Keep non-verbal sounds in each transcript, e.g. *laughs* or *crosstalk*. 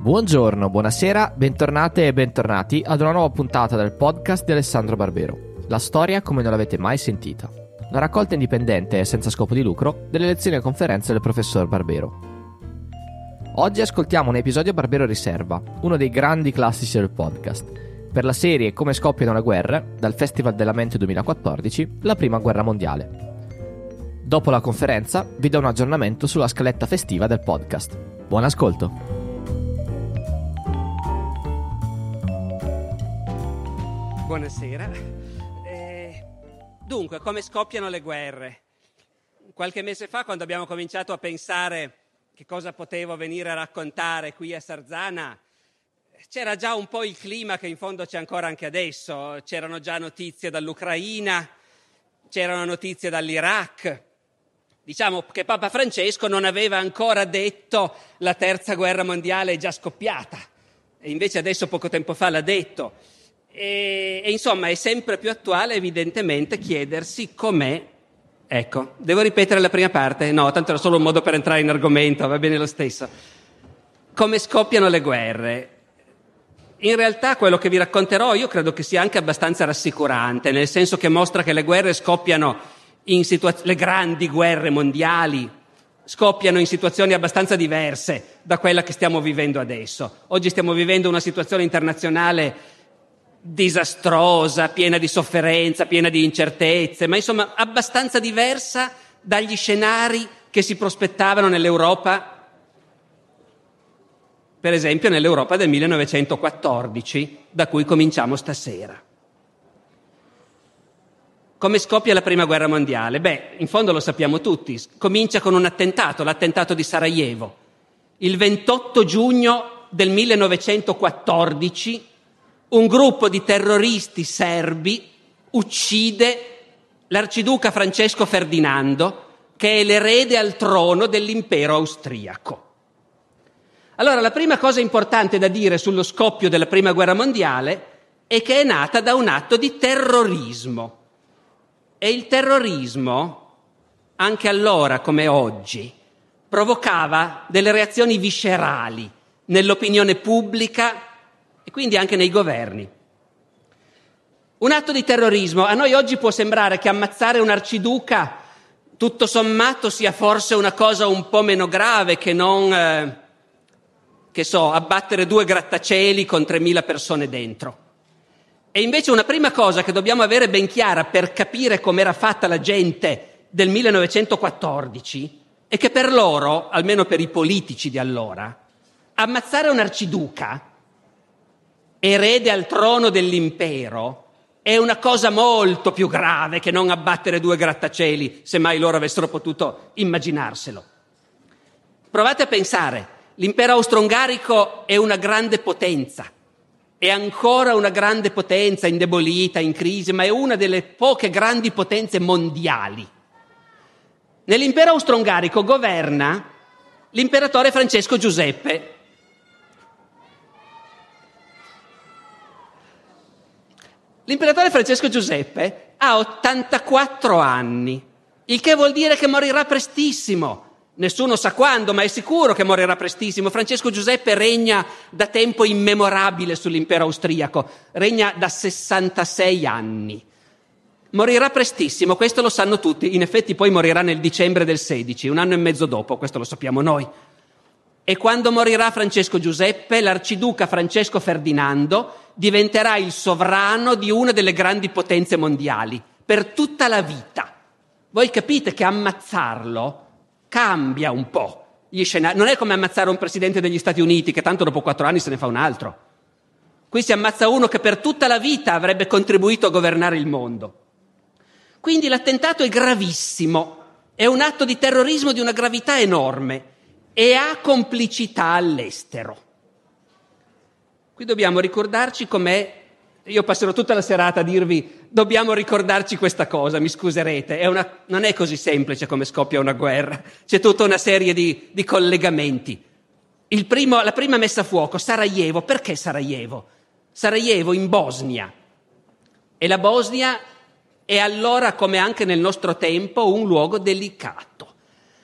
Buongiorno, buonasera, bentornate e bentornati ad una nuova puntata del podcast di Alessandro Barbero. La storia come non l'avete mai sentita. Una raccolta indipendente e senza scopo di lucro delle lezioni e conferenze del professor Barbero. Oggi ascoltiamo un episodio Barbero Riserva, uno dei grandi classici del podcast, per la serie Come scoppiano le guerre, dal Festival della Mente 2014, la Prima Guerra Mondiale. Dopo la conferenza vi do un aggiornamento sulla scaletta festiva del podcast. Buon ascolto! Buonasera. Eh, dunque, come scoppiano le guerre? Qualche mese fa, quando abbiamo cominciato a pensare che cosa potevo venire a raccontare qui a Sarzana, c'era già un po' il clima che in fondo c'è ancora anche adesso. C'erano già notizie dall'Ucraina, c'erano notizie dall'Iraq. Diciamo che Papa Francesco non aveva ancora detto la terza guerra mondiale è già scoppiata. E invece adesso poco tempo fa l'ha detto. E, e, insomma è sempre più attuale evidentemente chiedersi com'è. Ecco, devo ripetere la prima parte? No, tanto era solo un modo per entrare in argomento, va bene lo stesso. Come scoppiano le guerre? In realtà quello che vi racconterò io credo che sia anche abbastanza rassicurante, nel senso che mostra che le guerre scoppiano in situazioni, le grandi guerre mondiali scoppiano in situazioni abbastanza diverse da quella che stiamo vivendo adesso. Oggi stiamo vivendo una situazione internazionale disastrosa, piena di sofferenza, piena di incertezze, ma insomma abbastanza diversa dagli scenari che si prospettavano nell'Europa, per esempio nell'Europa del 1914, da cui cominciamo stasera. Come scoppia la prima guerra mondiale? Beh, in fondo lo sappiamo tutti, comincia con un attentato, l'attentato di Sarajevo. Il 28 giugno del 1914 un gruppo di terroristi serbi uccide l'arciduca Francesco Ferdinando, che è l'erede al trono dell'impero austriaco. Allora, la prima cosa importante da dire sullo scoppio della Prima Guerra Mondiale è che è nata da un atto di terrorismo. E il terrorismo, anche allora come oggi, provocava delle reazioni viscerali nell'opinione pubblica e quindi anche nei governi. Un atto di terrorismo. A noi oggi può sembrare che ammazzare un arciduca tutto sommato sia forse una cosa un po' meno grave che non, eh, che so, abbattere due grattacieli con 3.000 persone dentro. E invece una prima cosa che dobbiamo avere ben chiara per capire com'era fatta la gente del 1914 è che per loro, almeno per i politici di allora, ammazzare un arciduca erede al trono dell'impero, è una cosa molto più grave che non abbattere due grattacieli, se mai loro avessero potuto immaginarselo. Provate a pensare, l'impero austro-ungarico è una grande potenza, è ancora una grande potenza indebolita, in crisi, ma è una delle poche grandi potenze mondiali. Nell'impero austro-ungarico governa l'imperatore Francesco Giuseppe, L'imperatore Francesco Giuseppe ha 84 anni, il che vuol dire che morirà prestissimo. Nessuno sa quando, ma è sicuro che morirà prestissimo. Francesco Giuseppe regna da tempo immemorabile sull'impero austriaco, regna da 66 anni. Morirà prestissimo, questo lo sanno tutti, in effetti poi morirà nel dicembre del 16, un anno e mezzo dopo, questo lo sappiamo noi. E quando morirà Francesco Giuseppe, l'arciduca Francesco Ferdinando diventerà il sovrano di una delle grandi potenze mondiali per tutta la vita. Voi capite che ammazzarlo cambia un po' gli scenari. Non è come ammazzare un presidente degli Stati Uniti che tanto dopo quattro anni se ne fa un altro. Qui si ammazza uno che per tutta la vita avrebbe contribuito a governare il mondo. Quindi l'attentato è gravissimo, è un atto di terrorismo di una gravità enorme e ha complicità all'estero. Qui dobbiamo ricordarci com'è, io passerò tutta la serata a dirvi dobbiamo ricordarci questa cosa, mi scuserete, è una, non è così semplice come scoppia una guerra, c'è tutta una serie di, di collegamenti. Primo, la prima messa a fuoco, Sarajevo, perché Sarajevo? Sarajevo in Bosnia. E la Bosnia è allora, come anche nel nostro tempo, un luogo delicato.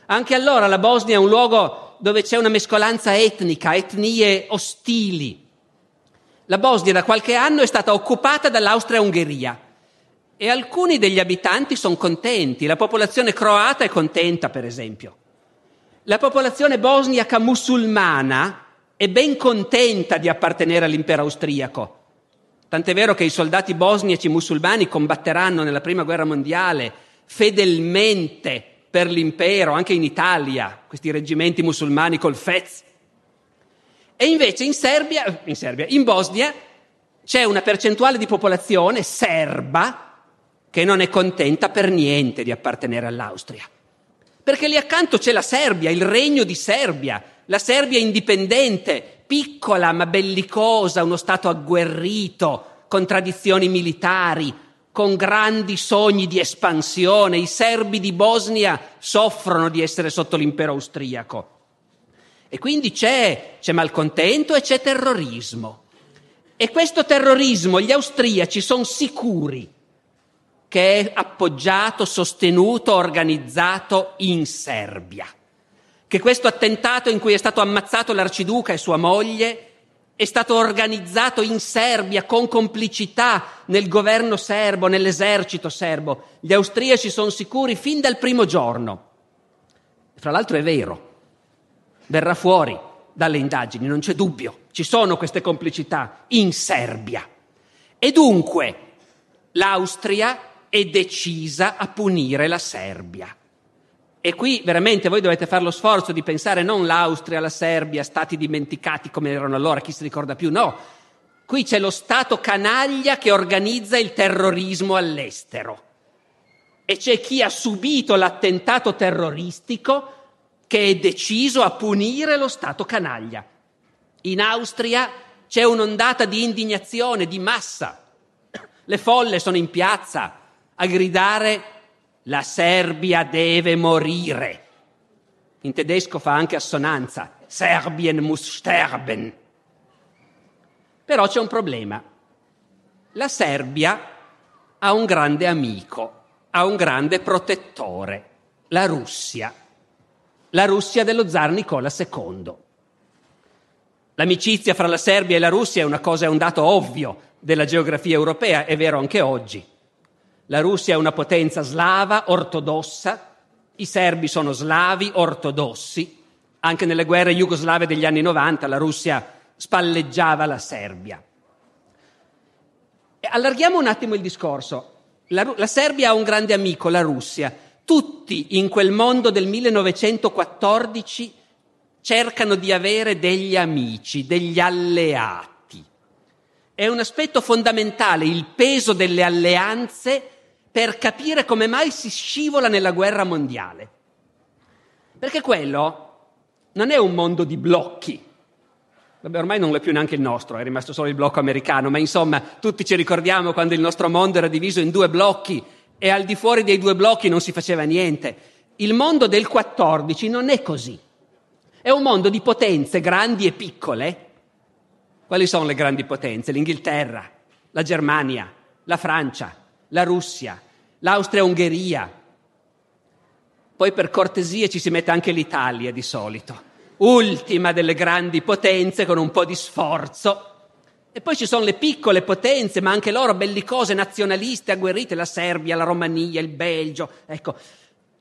Anche allora la Bosnia è un luogo dove c'è una mescolanza etnica, etnie ostili. La Bosnia da qualche anno è stata occupata dall'Austria-Ungheria e alcuni degli abitanti sono contenti, la popolazione croata è contenta per esempio. La popolazione bosniaca musulmana è ben contenta di appartenere all'impero austriaco. Tant'è vero che i soldati bosniaci musulmani combatteranno nella prima guerra mondiale fedelmente per l'impero, anche in Italia, questi reggimenti musulmani col Fez. E invece in Serbia, in, Serbia, in Bosnia c'è una percentuale di popolazione serba che non è contenta per niente di appartenere all'Austria. Perché lì accanto c'è la Serbia, il regno di Serbia, la Serbia indipendente, piccola ma bellicosa, uno Stato agguerrito, con tradizioni militari, con grandi sogni di espansione. I serbi di Bosnia soffrono di essere sotto l'impero austriaco. E quindi c'è, c'è malcontento e c'è terrorismo. E questo terrorismo gli austriaci sono sicuri che è appoggiato, sostenuto, organizzato in Serbia. Che questo attentato in cui è stato ammazzato l'arciduca e sua moglie è stato organizzato in Serbia con complicità nel governo serbo, nell'esercito serbo. Gli austriaci sono sicuri fin dal primo giorno. Fra l'altro è vero, verrà fuori dalle indagini, non c'è dubbio, ci sono queste complicità in Serbia. E dunque l'Austria è decisa a punire la Serbia. E qui veramente voi dovete fare lo sforzo di pensare non l'Austria, la Serbia, stati dimenticati come erano allora, chi si ricorda più, no. Qui c'è lo Stato canaglia che organizza il terrorismo all'estero. E c'è chi ha subito l'attentato terroristico che è deciso a punire lo Stato canaglia. In Austria c'è un'ondata di indignazione, di massa. Le folle sono in piazza a gridare la Serbia deve morire. In tedesco fa anche assonanza. Serbien muss sterben. Però c'è un problema. La Serbia ha un grande amico, ha un grande protettore, la Russia. La Russia dello zar Nicola II. L'amicizia fra la Serbia e la Russia è una cosa, è un dato ovvio della geografia europea, è vero anche oggi. La Russia è una potenza slava, ortodossa, i serbi sono slavi, ortodossi. Anche nelle guerre jugoslave degli anni 90 la Russia spalleggiava la Serbia. E allarghiamo un attimo il discorso. La, la Serbia ha un grande amico, la Russia. Tutti in quel mondo del 1914 cercano di avere degli amici, degli alleati. È un aspetto fondamentale il peso delle alleanze per capire come mai si scivola nella guerra mondiale. Perché quello non è un mondo di blocchi. Vabbè, ormai non è più neanche il nostro, è rimasto solo il blocco americano, ma insomma, tutti ci ricordiamo quando il nostro mondo era diviso in due blocchi e al di fuori dei due blocchi non si faceva niente. Il mondo del 14 non è così. È un mondo di potenze grandi e piccole. Quali sono le grandi potenze? L'Inghilterra, la Germania, la Francia, la Russia, l'Austria-Ungheria. Poi per cortesia ci si mette anche l'Italia di solito, ultima delle grandi potenze con un po' di sforzo. E poi ci sono le piccole potenze, ma anche loro bellicose, nazionaliste, agguerrite, la Serbia, la Romania, il Belgio. Ecco,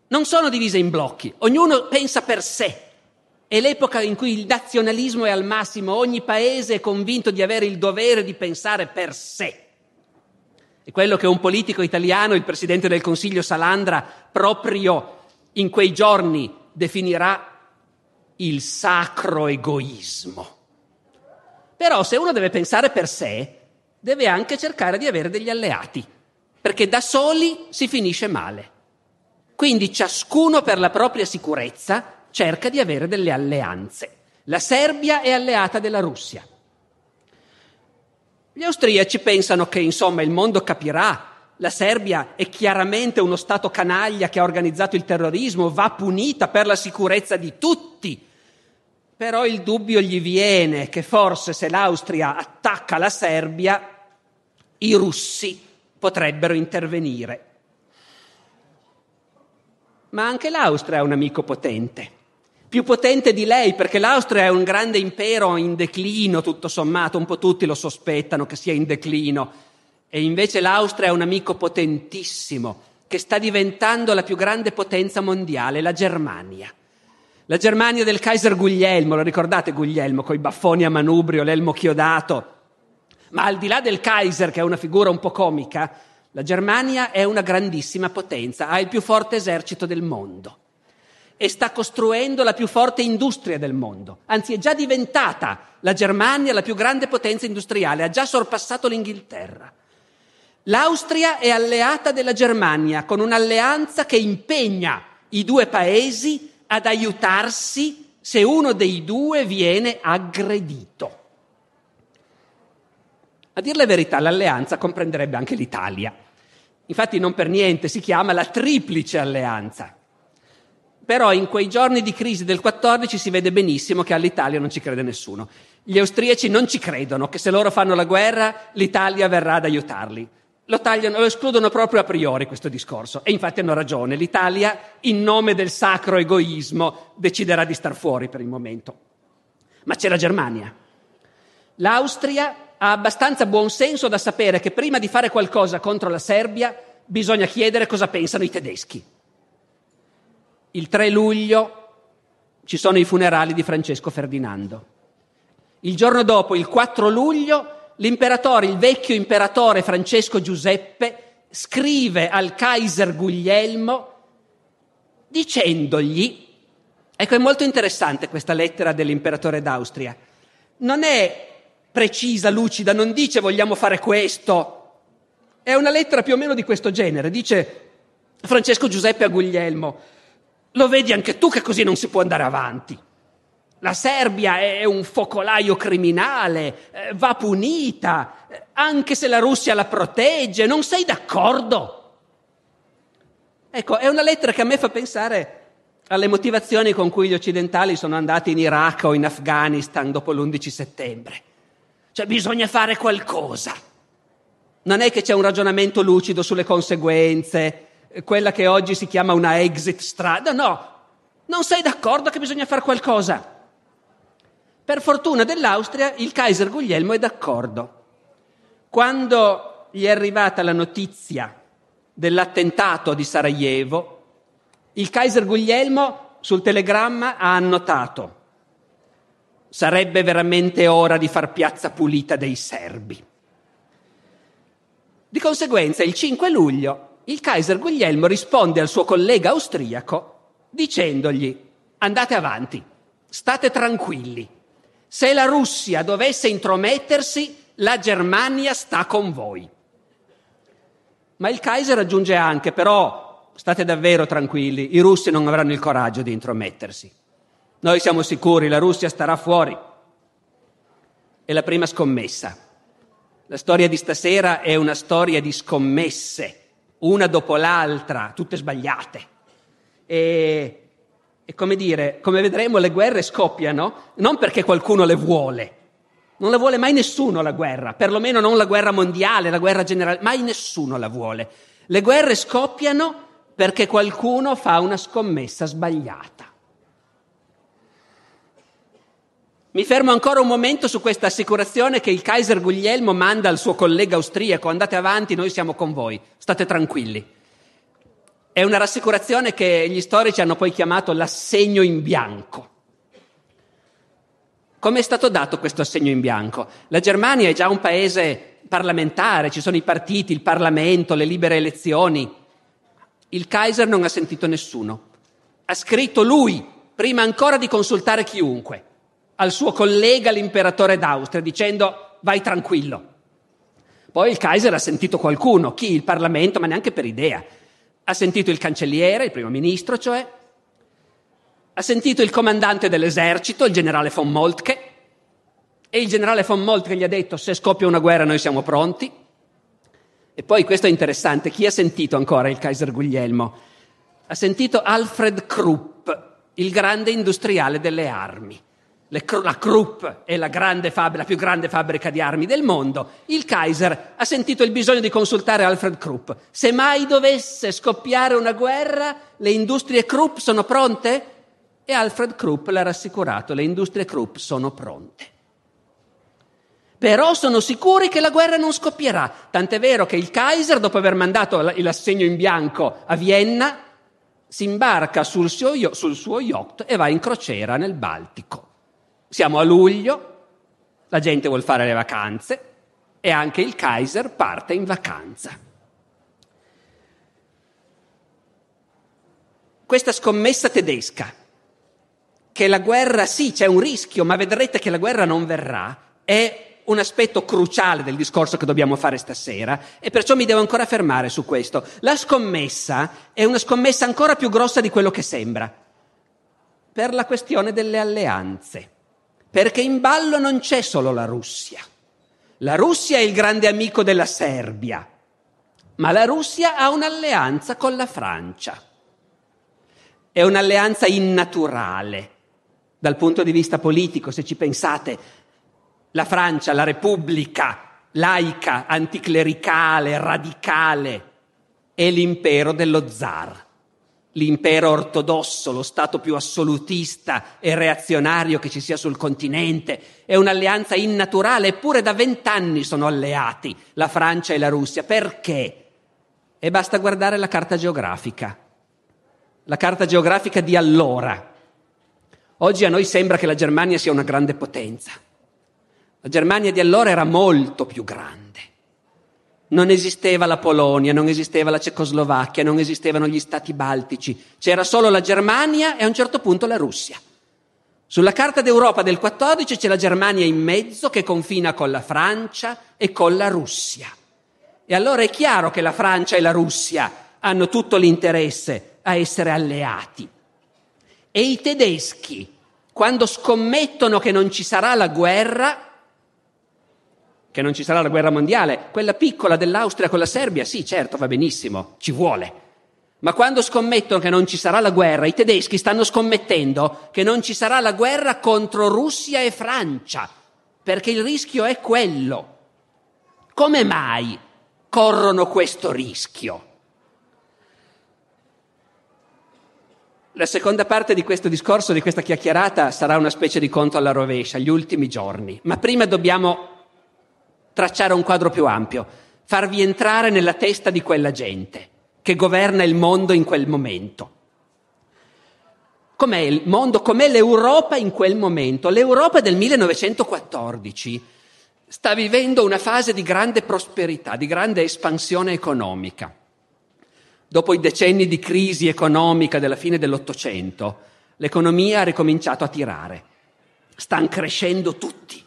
non sono divise in blocchi, ognuno pensa per sé. È l'epoca in cui il nazionalismo è al massimo, ogni paese è convinto di avere il dovere di pensare per sé. È quello che un politico italiano, il presidente del Consiglio Salandra, proprio in quei giorni definirà il sacro egoismo. Però se uno deve pensare per sé, deve anche cercare di avere degli alleati, perché da soli si finisce male. Quindi ciascuno per la propria sicurezza cerca di avere delle alleanze. La Serbia è alleata della Russia. Gli austriaci pensano che, insomma, il mondo capirà. La Serbia è chiaramente uno Stato canaglia che ha organizzato il terrorismo, va punita per la sicurezza di tutti. Però il dubbio gli viene che forse se l'Austria attacca la Serbia, i russi potrebbero intervenire. Ma anche l'Austria è un amico potente. più potente di lei, perché l'Austria è un grande impero in declino, tutto sommato, un po' tutti lo sospettano che sia in declino, e invece l'Austria è un amico potentissimo, che sta diventando la più grande potenza mondiale, la Germania. La Germania del Kaiser Guglielmo, lo ricordate Guglielmo, con i baffoni a manubrio, l'elmo chiodato? Ma al di là del Kaiser, che è una figura un po' comica, la Germania è una grandissima potenza, ha il più forte esercito del mondo e sta costruendo la più forte industria del mondo. Anzi, è già diventata la Germania la più grande potenza industriale, ha già sorpassato l'Inghilterra. L'Austria è alleata della Germania con un'alleanza che impegna i due paesi ad aiutarsi se uno dei due viene aggredito. A dir la verità, l'alleanza comprenderebbe anche l'Italia. Infatti non per niente si chiama la triplice alleanza. Però in quei giorni di crisi del 14 si vede benissimo che all'Italia non ci crede nessuno. Gli austriaci non ci credono che se loro fanno la guerra l'Italia verrà ad aiutarli. Lo, tagliano, lo escludono proprio a priori questo discorso e infatti hanno ragione. L'Italia, in nome del sacro egoismo, deciderà di star fuori per il momento. Ma c'è la Germania. L'Austria ha abbastanza buon senso da sapere che prima di fare qualcosa contro la Serbia bisogna chiedere cosa pensano i tedeschi. Il 3 luglio ci sono i funerali di Francesco Ferdinando. Il giorno dopo, il 4 luglio, l'imperatore, il vecchio imperatore Francesco Giuseppe, scrive al Kaiser Guglielmo dicendogli, ecco è molto interessante questa lettera dell'imperatore d'Austria, non è precisa, lucida, non dice vogliamo fare questo, è una lettera più o meno di questo genere, dice Francesco Giuseppe a Guglielmo, lo vedi anche tu che così non si può andare avanti. La Serbia è un focolaio criminale, eh, va punita, eh, anche se la Russia la protegge, non sei d'accordo? Ecco, è una lettera che a me fa pensare alle motivazioni con cui gli occidentali sono andati in Iraq o in Afghanistan dopo l'11 settembre. Cioè bisogna fare qualcosa. Non è che c'è un ragionamento lucido sulle conseguenze, quella che oggi si chiama una exit strada. No, non sei d'accordo che bisogna fare qualcosa. Per fortuna dell'Austria il Kaiser Guglielmo è d'accordo. Quando gli è arrivata la notizia dell'attentato di Sarajevo, il Kaiser Guglielmo sul telegramma ha annotato sarebbe veramente ora di far piazza pulita dei serbi. Di conseguenza, il 5 luglio il Kaiser Guglielmo risponde al suo collega austriaco dicendogli andate avanti, state tranquilli. Se la Russia dovesse intromettersi, la Germania sta con voi. Ma il Kaiser aggiunge anche, però state davvero tranquilli, i russi non avranno il coraggio di intromettersi. Noi siamo sicuri, la Russia starà fuori. È la prima scommessa. La storia di stasera è una storia di scommesse una dopo l'altra, tutte sbagliate. E, e come dire, come vedremo, le guerre scoppiano non perché qualcuno le vuole, non la vuole mai nessuno la guerra, perlomeno non la guerra mondiale, la guerra generale, mai nessuno la vuole. Le guerre scoppiano perché qualcuno fa una scommessa sbagliata. Mi fermo ancora un momento su questa assicurazione che il Kaiser Guglielmo manda al suo collega austriaco, andate avanti, noi siamo con voi, state tranquilli. È una rassicurazione che gli storici hanno poi chiamato l'assegno in bianco. Come è stato dato questo assegno in bianco? La Germania è già un paese parlamentare, ci sono i partiti, il Parlamento, le libere elezioni. Il Kaiser non ha sentito nessuno. Ha scritto lui, prima ancora di consultare chiunque al suo collega l'imperatore d'Austria dicendo vai tranquillo. Poi il Kaiser ha sentito qualcuno, chi? Il Parlamento, ma neanche per idea. Ha sentito il cancelliere, il primo ministro, cioè, ha sentito il comandante dell'esercito, il generale von Moltke, e il generale von Moltke gli ha detto se scoppia una guerra noi siamo pronti. E poi questo è interessante, chi ha sentito ancora il Kaiser Guglielmo? Ha sentito Alfred Krupp, il grande industriale delle armi la Krupp è la, fabbrica, la, più grande fabbrica di armi del mondo, il Kaiser ha sentito il bisogno di consultare Alfred Krupp. Se mai dovesse scoppiare una guerra, le industrie Krupp sono pronte? E Alfred Krupp l'ha rassicurato, le industrie Krupp sono pronte. Però sono sicuri che la guerra non scoppierà, tant'è vero che il Kaiser, dopo aver mandato l'assegno in bianco a Vienna, si imbarca sul suo, sul suo yacht e va in crociera nel Baltico. Siamo a luglio, la gente vuole fare le vacanze e anche il Kaiser parte in vacanza. Questa scommessa tedesca, che la guerra sì, c'è un rischio, ma vedrete che la guerra non verrà, è un aspetto cruciale del discorso che dobbiamo fare stasera e perciò mi devo ancora fermare su questo. La scommessa è una scommessa ancora più grossa di quello che sembra, per la questione delle alleanze, perché in ballo non c'è solo la Russia. La Russia è il grande amico della Serbia, ma la Russia ha un'alleanza con la Francia. È un'alleanza innaturale dal punto di vista politico, se ci pensate. La Francia, la Repubblica laica, anticlericale, radicale, è l'impero dello zar l'impero ortodosso, lo Stato più assolutista e reazionario che ci sia sul continente. È un'alleanza innaturale, eppure da vent'anni sono alleati la Francia e la Russia. Perché? E basta guardare la carta geografica, la carta geografica di allora. Oggi a noi sembra che la Germania sia una grande potenza. La Germania di allora era molto più grande non esisteva la Polonia, non esisteva la Cecoslovacchia, non esistevano gli stati baltici, c'era solo la Germania e a un certo punto la Russia. Sulla carta d'Europa del 14 c'è la Germania in mezzo che confina con la Francia e con la Russia. E allora è chiaro che la Francia e la Russia hanno tutto l'interesse a essere alleati. E i tedeschi, quando scommettono che non ci sarà la guerra, che non ci sarà la guerra mondiale, quella piccola dell'Austria con la Serbia, sì, certo, va benissimo, ci vuole. Ma quando scommettono che non ci sarà la guerra, i tedeschi stanno scommettendo che non ci sarà la guerra contro Russia e Francia, perché il rischio è quello. Come mai corrono questo rischio? La seconda parte di questo discorso, di questa chiacchierata, sarà una specie di conto alla rovescia, gli ultimi giorni. Ma prima dobbiamo tracciare un quadro più ampio, farvi entrare nella testa di quella gente che governa il mondo in quel momento. Com'è il mondo, com'è l'Europa in quel momento? L'Europa del 1914 sta vivendo una fase di grande prosperità, di grande espansione economica. Dopo i decenni di crisi economica della fine dell'Ottocento, l'economia ha ricominciato a tirare. Stanno crescendo tutti.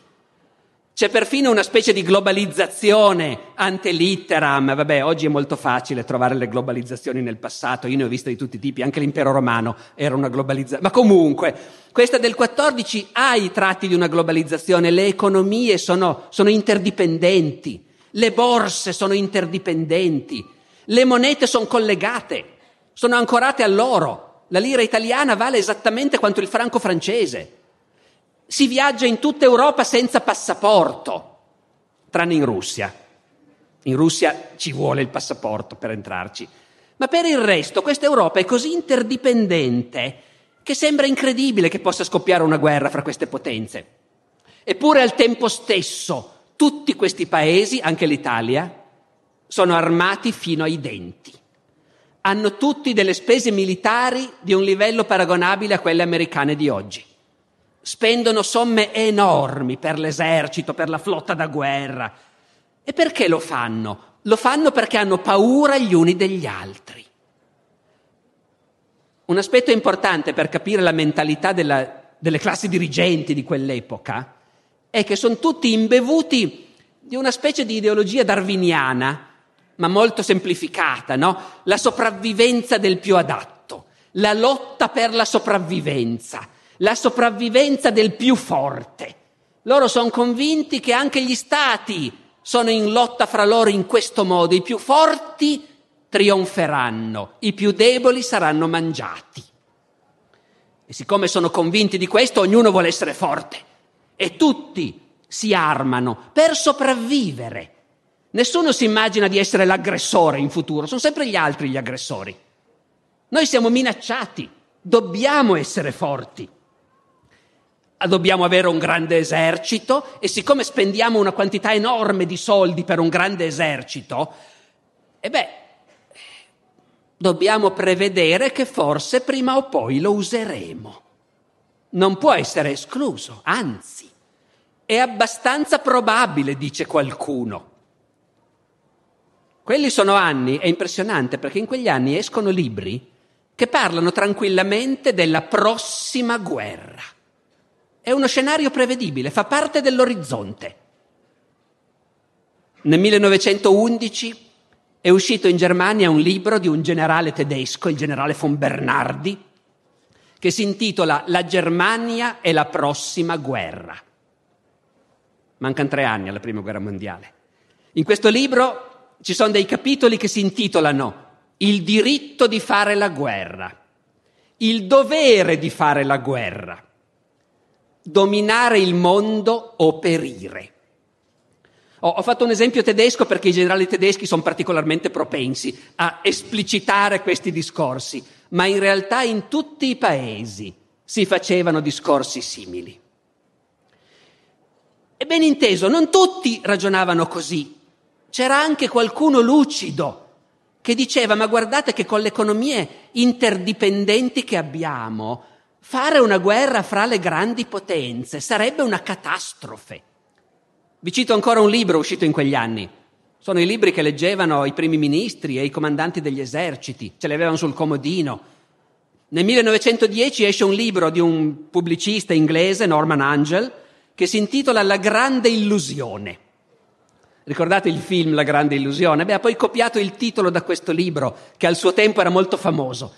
C'è perfino una specie di globalizzazione ante litteram. Vabbè, oggi è molto facile trovare le globalizzazioni nel passato, io ne ho viste di tutti i tipi, anche l'impero romano era una globalizzazione. Ma comunque, questa del 14 ha i tratti di una globalizzazione, le economie sono, sono interdipendenti, le borse sono interdipendenti, le monete sono collegate, sono ancorate all'oro. La lira italiana vale esattamente quanto il franco francese. Si viaggia in tutta Europa senza passaporto, tranne in Russia. In Russia ci vuole il passaporto per entrarci. Ma per il resto questa Europa è così interdipendente che sembra incredibile che possa scoppiare una guerra fra queste potenze. Eppure al tempo stesso tutti questi paesi, anche l'Italia, sono armati fino ai denti. Hanno tutti delle spese militari di un livello paragonabile a quelle americane di oggi spendono somme enormi per l'esercito, per la flotta da guerra. E perché lo fanno? Lo fanno perché hanno paura gli uni degli altri. Un aspetto importante per capire la mentalità della, delle classi dirigenti di quell'epoca è che sono tutti imbevuti di una specie di ideologia darwiniana, ma molto semplificata, no? La sopravvivenza del più adatto, la lotta per la sopravvivenza la sopravvivenza del più forte. Loro sono convinti che anche gli stati sono in lotta fra loro in questo modo. I più forti trionferanno, i più deboli saranno mangiati. E siccome sono convinti di questo, ognuno vuole essere forte. E tutti si armano per sopravvivere. Nessuno si immagina di essere l'aggressore in futuro, sono sempre gli altri gli aggressori. Noi siamo minacciati Dobbiamo essere forti. Dobbiamo avere un grande esercito e siccome spendiamo una quantità enorme di soldi per un grande esercito, e beh, dobbiamo prevedere che forse prima o poi lo useremo. Non può essere escluso, anzi, è abbastanza probabile, dice qualcuno. Quelli sono anni, è impressionante perché in quegli anni escono libri che parlano tranquillamente della prossima guerra. È uno scenario prevedibile, fa parte dell'orizzonte. Nel 1911 è uscito in Germania un libro di un generale tedesco, il generale von Bernardi, che si intitola La Germania e la prossima guerra. Mancano tre anni alla prima guerra mondiale. In questo libro ci sono dei capitoli che si intitolano Il diritto di fare la guerra, il dovere di fare la guerra, dominare il mondo o perire. Ho fatto un esempio tedesco perché i generali tedeschi sono particolarmente propensi a esplicitare questi discorsi, ma in realtà in tutti i paesi si facevano discorsi simili. E ben inteso, non tutti ragionavano così, c'era anche qualcuno lucido che diceva ma guardate che con le economie interdipendenti che abbiamo, fare una guerra fra le grandi potenze sarebbe una catastrofe. Vi cito ancora un libro uscito in quegli anni. Sono i libri che leggevano i primi ministri e i comandanti degli eserciti, ce li avevano sul comodino. Nel 1910 esce un libro di un pubblicista inglese, Norman Angel, che si intitola La grande illusione. Ricordate il film La grande illusione? Beh, ha poi copiato il titolo da questo libro, che al suo tempo era molto famoso.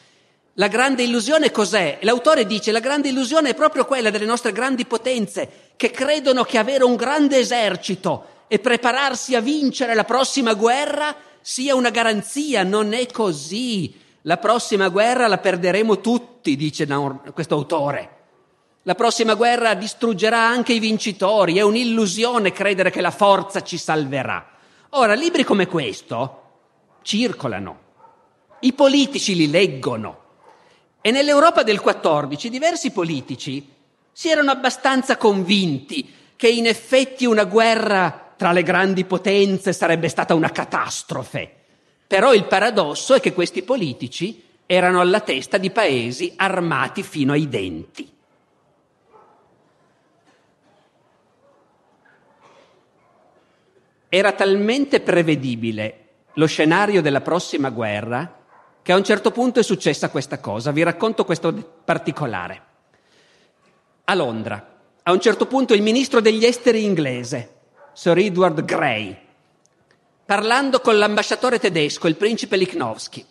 La grande illusione cos'è? L'autore dice la grande illusione è proprio quella delle nostre grandi potenze che credono che avere un grande esercito e prepararsi a vincere la prossima guerra sia una garanzia. Non è così. La prossima guerra la perderemo tutti, dice questo autore. La prossima guerra distruggerà anche i vincitori, è un'illusione credere che la forza ci salverà. Ora, libri come questo circolano, i politici li leggono e nell'Europa del 14 diversi politici si erano abbastanza convinti che in effetti una guerra tra le grandi potenze sarebbe stata una catastrofe. Però il paradosso è che questi politici erano alla testa di paesi armati fino ai denti. Era talmente prevedibile lo scenario della prossima guerra che a un certo punto è successa questa cosa. Vi racconto questo particolare. A Londra, a un certo punto il ministro degli esteri inglese, Sir Edward Grey, parlando con l'ambasciatore tedesco, il principe Lichnowsky,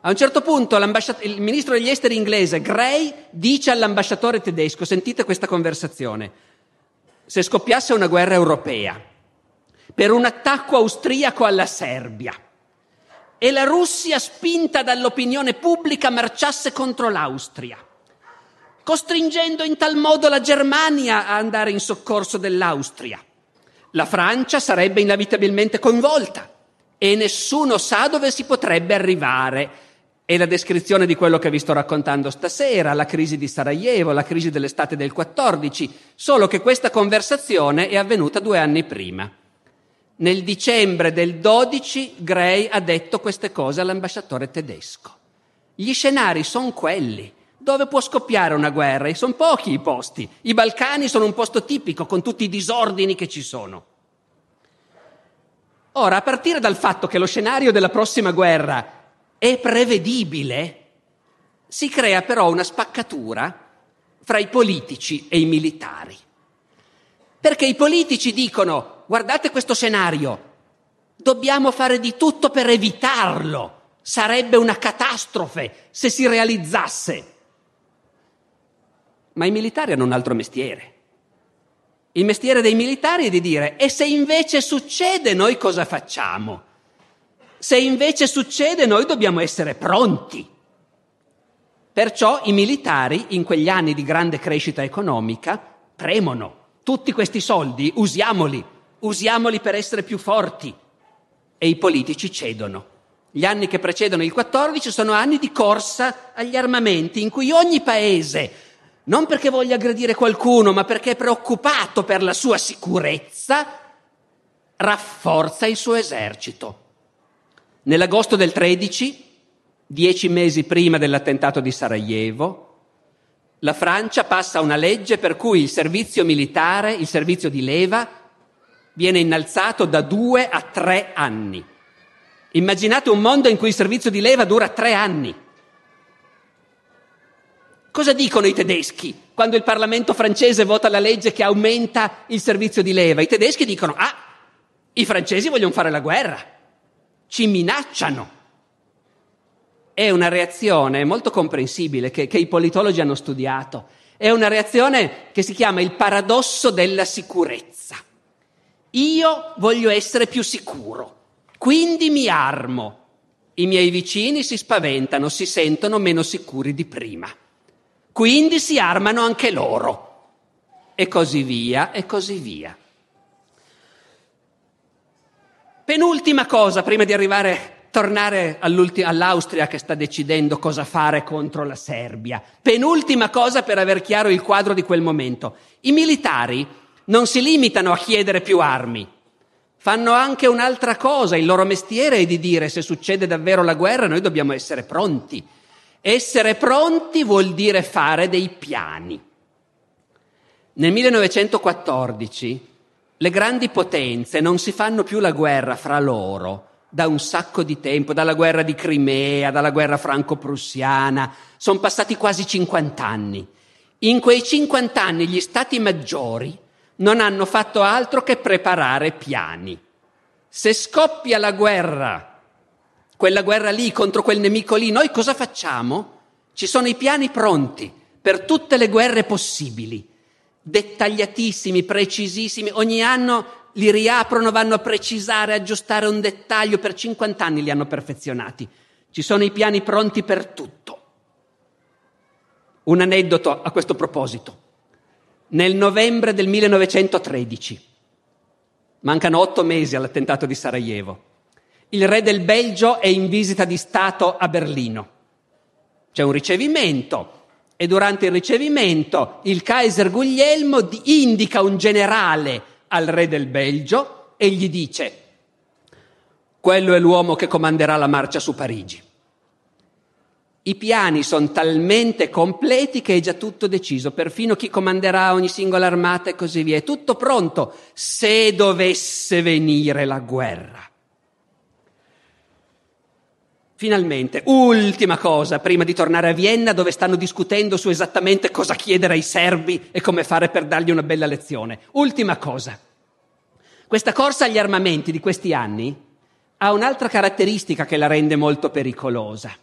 a un certo punto il ministro degli esteri inglese, Grey, dice all'ambasciatore tedesco, sentite questa conversazione, se scoppiasse una guerra europea, per un attacco austriaco alla Serbia e la Russia, spinta dall'opinione pubblica, marciasse contro l'Austria, costringendo in tal modo la Germania a andare in soccorso dell'Austria. La Francia sarebbe inevitabilmente coinvolta e nessuno sa dove si potrebbe arrivare. E la descrizione di quello che vi sto raccontando stasera, la crisi di Sarajevo, la crisi dell'estate del 14, solo che questa conversazione è avvenuta due anni prima. Nel dicembre del 12 Gray ha detto queste cose all'ambasciatore tedesco. Gli scenari sono quelli. Dove può scoppiare una guerra? E sono pochi i posti. I Balcani sono un posto tipico con tutti i disordini che ci sono. Ora, a partire dal fatto che lo scenario della prossima guerra è prevedibile, si crea però una spaccatura fra i politici e i militari. Perché i politici dicono guardate questo scenario, dobbiamo fare di tutto per evitarlo, sarebbe una catastrofe se si realizzasse. Ma i militari hanno un altro mestiere. Il mestiere dei militari è di dire, e se invece succede noi cosa facciamo? Se invece succede noi dobbiamo essere pronti. Perciò i militari in quegli anni di grande crescita economica premono. Tutti questi soldi usiamoli usiamoli per essere più forti. E i politici cedono. Gli anni che precedono il 14 sono anni di corsa agli armamenti in cui ogni paese, non perché voglia aggredire qualcuno, ma perché è preoccupato per la sua sicurezza, rafforza il suo esercito. Nell'agosto del 13, dieci mesi prima dell'attentato di Sarajevo, la Francia passa una legge per cui il servizio militare, il servizio di leva, viene innalzato da due a tre anni. Immaginate un mondo in cui il servizio di leva dura tre anni. Cosa dicono i tedeschi quando il Parlamento francese vota la legge che aumenta il servizio di leva? I tedeschi dicono, ah, i francesi vogliono fare la guerra, ci minacciano. È una reazione molto comprensibile che, che i politologi hanno studiato. È una reazione che si chiama il paradosso della sicurezza. Io voglio essere più sicuro. Quindi mi armo. I miei vicini si spaventano, si sentono meno sicuri di prima. Quindi si armano anche loro. E così via, e così via. Penultima cosa, prima di arrivare, tornare all'Austria che sta decidendo cosa fare contro la Serbia. Penultima cosa per aver chiaro il quadro di quel momento. I militari non si limitano a chiedere più armi, Fanno anche un'altra cosa, il loro mestiere è di dire se succede davvero la guerra noi dobbiamo essere pronti. Essere pronti vuol dire fare dei piani. Nel 1914 le grandi potenze non si fanno più la guerra fra loro da un sacco di tempo, dalla guerra di Crimea, dalla guerra franco-prussiana, sono passati quasi 50 anni. In quei 50 anni gli stati maggiori non hanno fatto altro che preparare piani. Se scoppia la guerra, quella guerra lì contro quel nemico lì, noi cosa facciamo? Ci sono i piani pronti per tutte le guerre possibili, dettagliatissimi, precisissimi, ogni anno li riaprono, vanno a precisare, aggiustare un dettaglio, per 50 anni li hanno perfezionati. Ci sono i piani pronti per tutto. Un aneddoto a questo proposito nel novembre del 1913. Mancano otto mesi all'attentato di Sarajevo. Il re del Belgio è in visita di Stato a Berlino. C'è un ricevimento e durante il ricevimento il Kaiser Guglielmo indica un generale al re del Belgio e gli dice quello è l'uomo che comanderà la marcia su Parigi. I piani sono talmente completi che è già tutto deciso, perfino chi comanderà ogni singola armata e così via. È tutto pronto se dovesse venire la guerra. Finalmente, ultima cosa, prima di tornare a Vienna, dove stanno discutendo su esattamente cosa chiedere ai serbi e come fare per dargli una bella lezione. Ultima cosa. Questa corsa agli armamenti di questi anni ha un'altra caratteristica che la rende molto pericolosa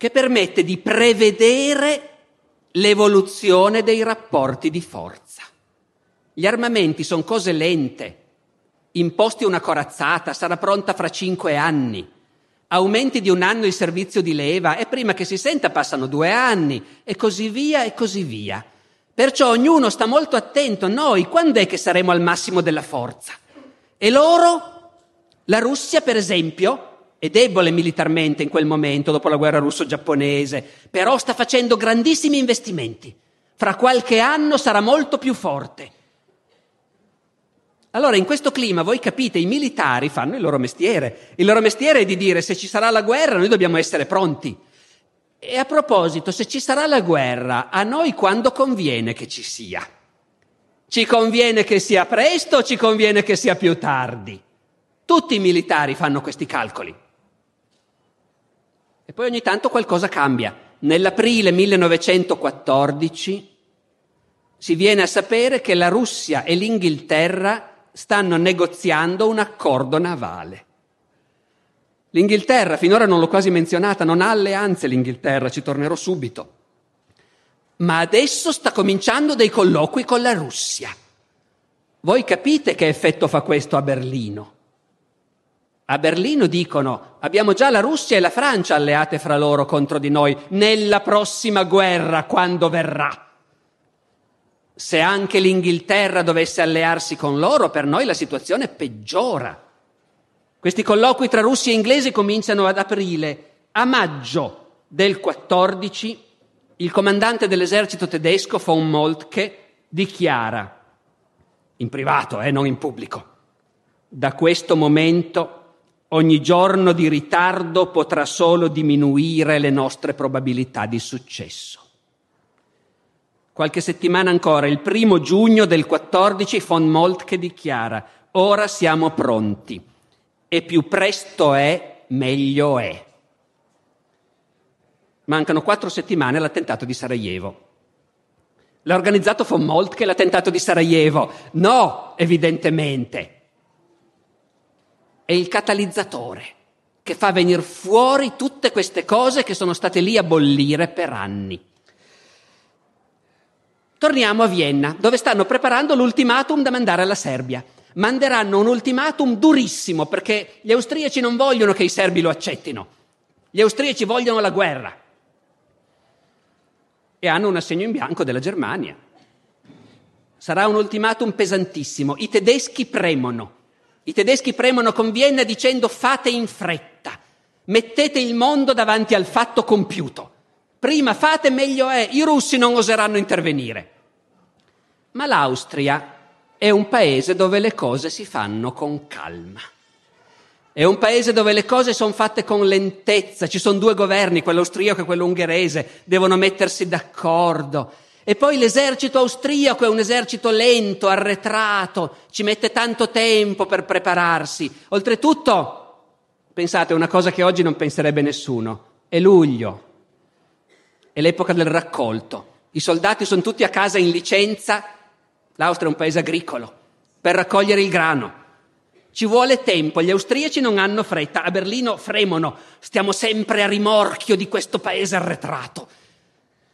che permette di prevedere l'evoluzione dei rapporti di forza. Gli armamenti sono cose lente, imposti una corazzata, sarà pronta fra cinque anni. Aumenti di un anno il servizio di leva e prima che si senta passano due anni e così via e così via. Perciò ognuno sta molto attento. Noi quando è che saremo al massimo della forza? E loro? La Russia, per esempio, è debole militarmente in quel momento, dopo la guerra russo-giapponese, però sta facendo grandissimi investimenti. Fra qualche anno sarà molto più forte. Allora, in questo clima, voi capite, i militari fanno il loro mestiere. Il loro mestiere è di dire se ci sarà la guerra noi dobbiamo essere pronti. E a proposito, se ci sarà la guerra, a noi quando conviene che ci sia? Ci conviene che sia presto o ci conviene che sia più tardi? Tutti i militari fanno questi calcoli. E poi ogni tanto qualcosa cambia. Nell'aprile 1914 si viene a sapere che la Russia e l'Inghilterra stanno negoziando un accordo navale. L'Inghilterra, finora non l'ho quasi menzionata, non ha alleanze l'Inghilterra, ci tornerò subito. Ma adesso sta cominciando dei colloqui con la Russia. Voi capite che effetto fa questo a Berlino? A Berlino dicono abbiamo già la Russia e la Francia alleate fra loro contro di noi nella prossima guerra quando verrà. Se anche l'Inghilterra dovesse allearsi con loro, per noi la situazione peggiora. Questi colloqui tra russi e inglesi cominciano ad aprile. A maggio del 14 il comandante dell'esercito tedesco von Moltke dichiara, in privato, eh, non in pubblico, da questo momento ogni giorno di ritardo potrà solo diminuire le nostre probabilità di successo. Qualche settimana ancora, il primo giugno del 14, von Moltke dichiara, ora siamo pronti e più presto è, meglio è. Mancano quattro settimane all'attentato di Sarajevo. L'ha organizzato von Moltke l'attentato di Sarajevo? No, evidentemente. È il catalizzatore che fa venire fuori tutte queste cose che sono state lì a bollire per anni. Torniamo a Vienna, dove stanno preparando l'ultimatum da mandare alla Serbia. Manderanno un ultimatum durissimo perché gli austriaci non vogliono che i serbi lo accettino. Gli austriaci vogliono la guerra e hanno un assegno in bianco della Germania. Sarà un ultimatum pesantissimo. I tedeschi premono. I tedeschi premono con Vienna dicendo fate in fretta, mettete il mondo davanti al fatto compiuto. Prima fate, meglio è. I russi non oseranno intervenire. Ma l'Austria è un paese dove le cose si fanno con calma. È un paese dove le cose sono fatte con lentezza, ci sono due governi, quello austriaco e quello ungherese, devono mettersi d'accordo. E poi l'esercito austriaco è un esercito lento, arretrato, ci mette tanto tempo per prepararsi. Oltretutto, pensate, una cosa che oggi non penserebbe nessuno, è luglio, è l'epoca del raccolto. I soldati sono tutti a casa in licenza, l'Austria è un paese agricolo, per raccogliere il grano. Ci vuole tempo, gli austriaci non hanno fretta, a Berlino fremono, stiamo sempre a rimorchio di questo paese arretrato.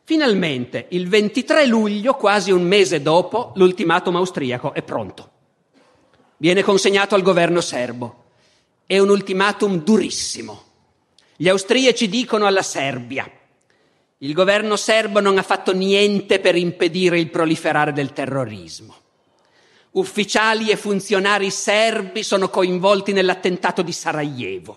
Finalmente, il 23 luglio, quasi un mese dopo, l'ultimatum austriaco è pronto. Viene consegnato al governo serbo. È un ultimatum durissimo. Gli austriaci dicono alla Serbia, il governo serbo non ha fatto niente per impedire il proliferare del terrorismo. Ufficiali e funzionari serbi sono coinvolti nell'attentato di Sarajevo.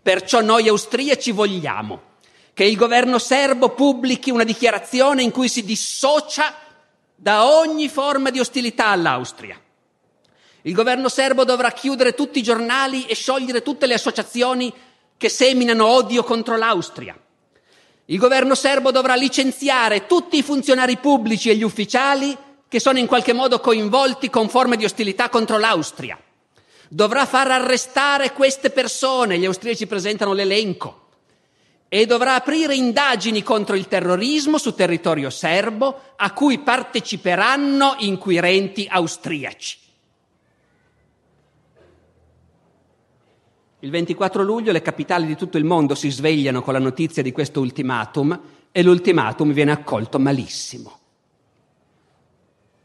Perciò noi austriaci vogliamo che il governo serbo pubblichi una dichiarazione in cui si dissocia da ogni forma di ostilità all'Austria. Il governo serbo dovrà chiudere tutti i giornali e sciogliere tutte le associazioni che seminano odio contro l'Austria. Il governo serbo dovrà licenziare tutti i funzionari pubblici e gli ufficiali che sono in qualche modo coinvolti con forme di ostilità contro l'Austria. Dovrà far arrestare queste persone, gli austriaci presentano l'elenco, e dovrà aprire indagini contro il terrorismo su territorio serbo a cui parteciperanno inquirenti austriaci. Il 24 luglio le capitali di tutto il mondo si svegliano con la notizia di questo ultimatum e l'ultimatum viene accolto malissimo.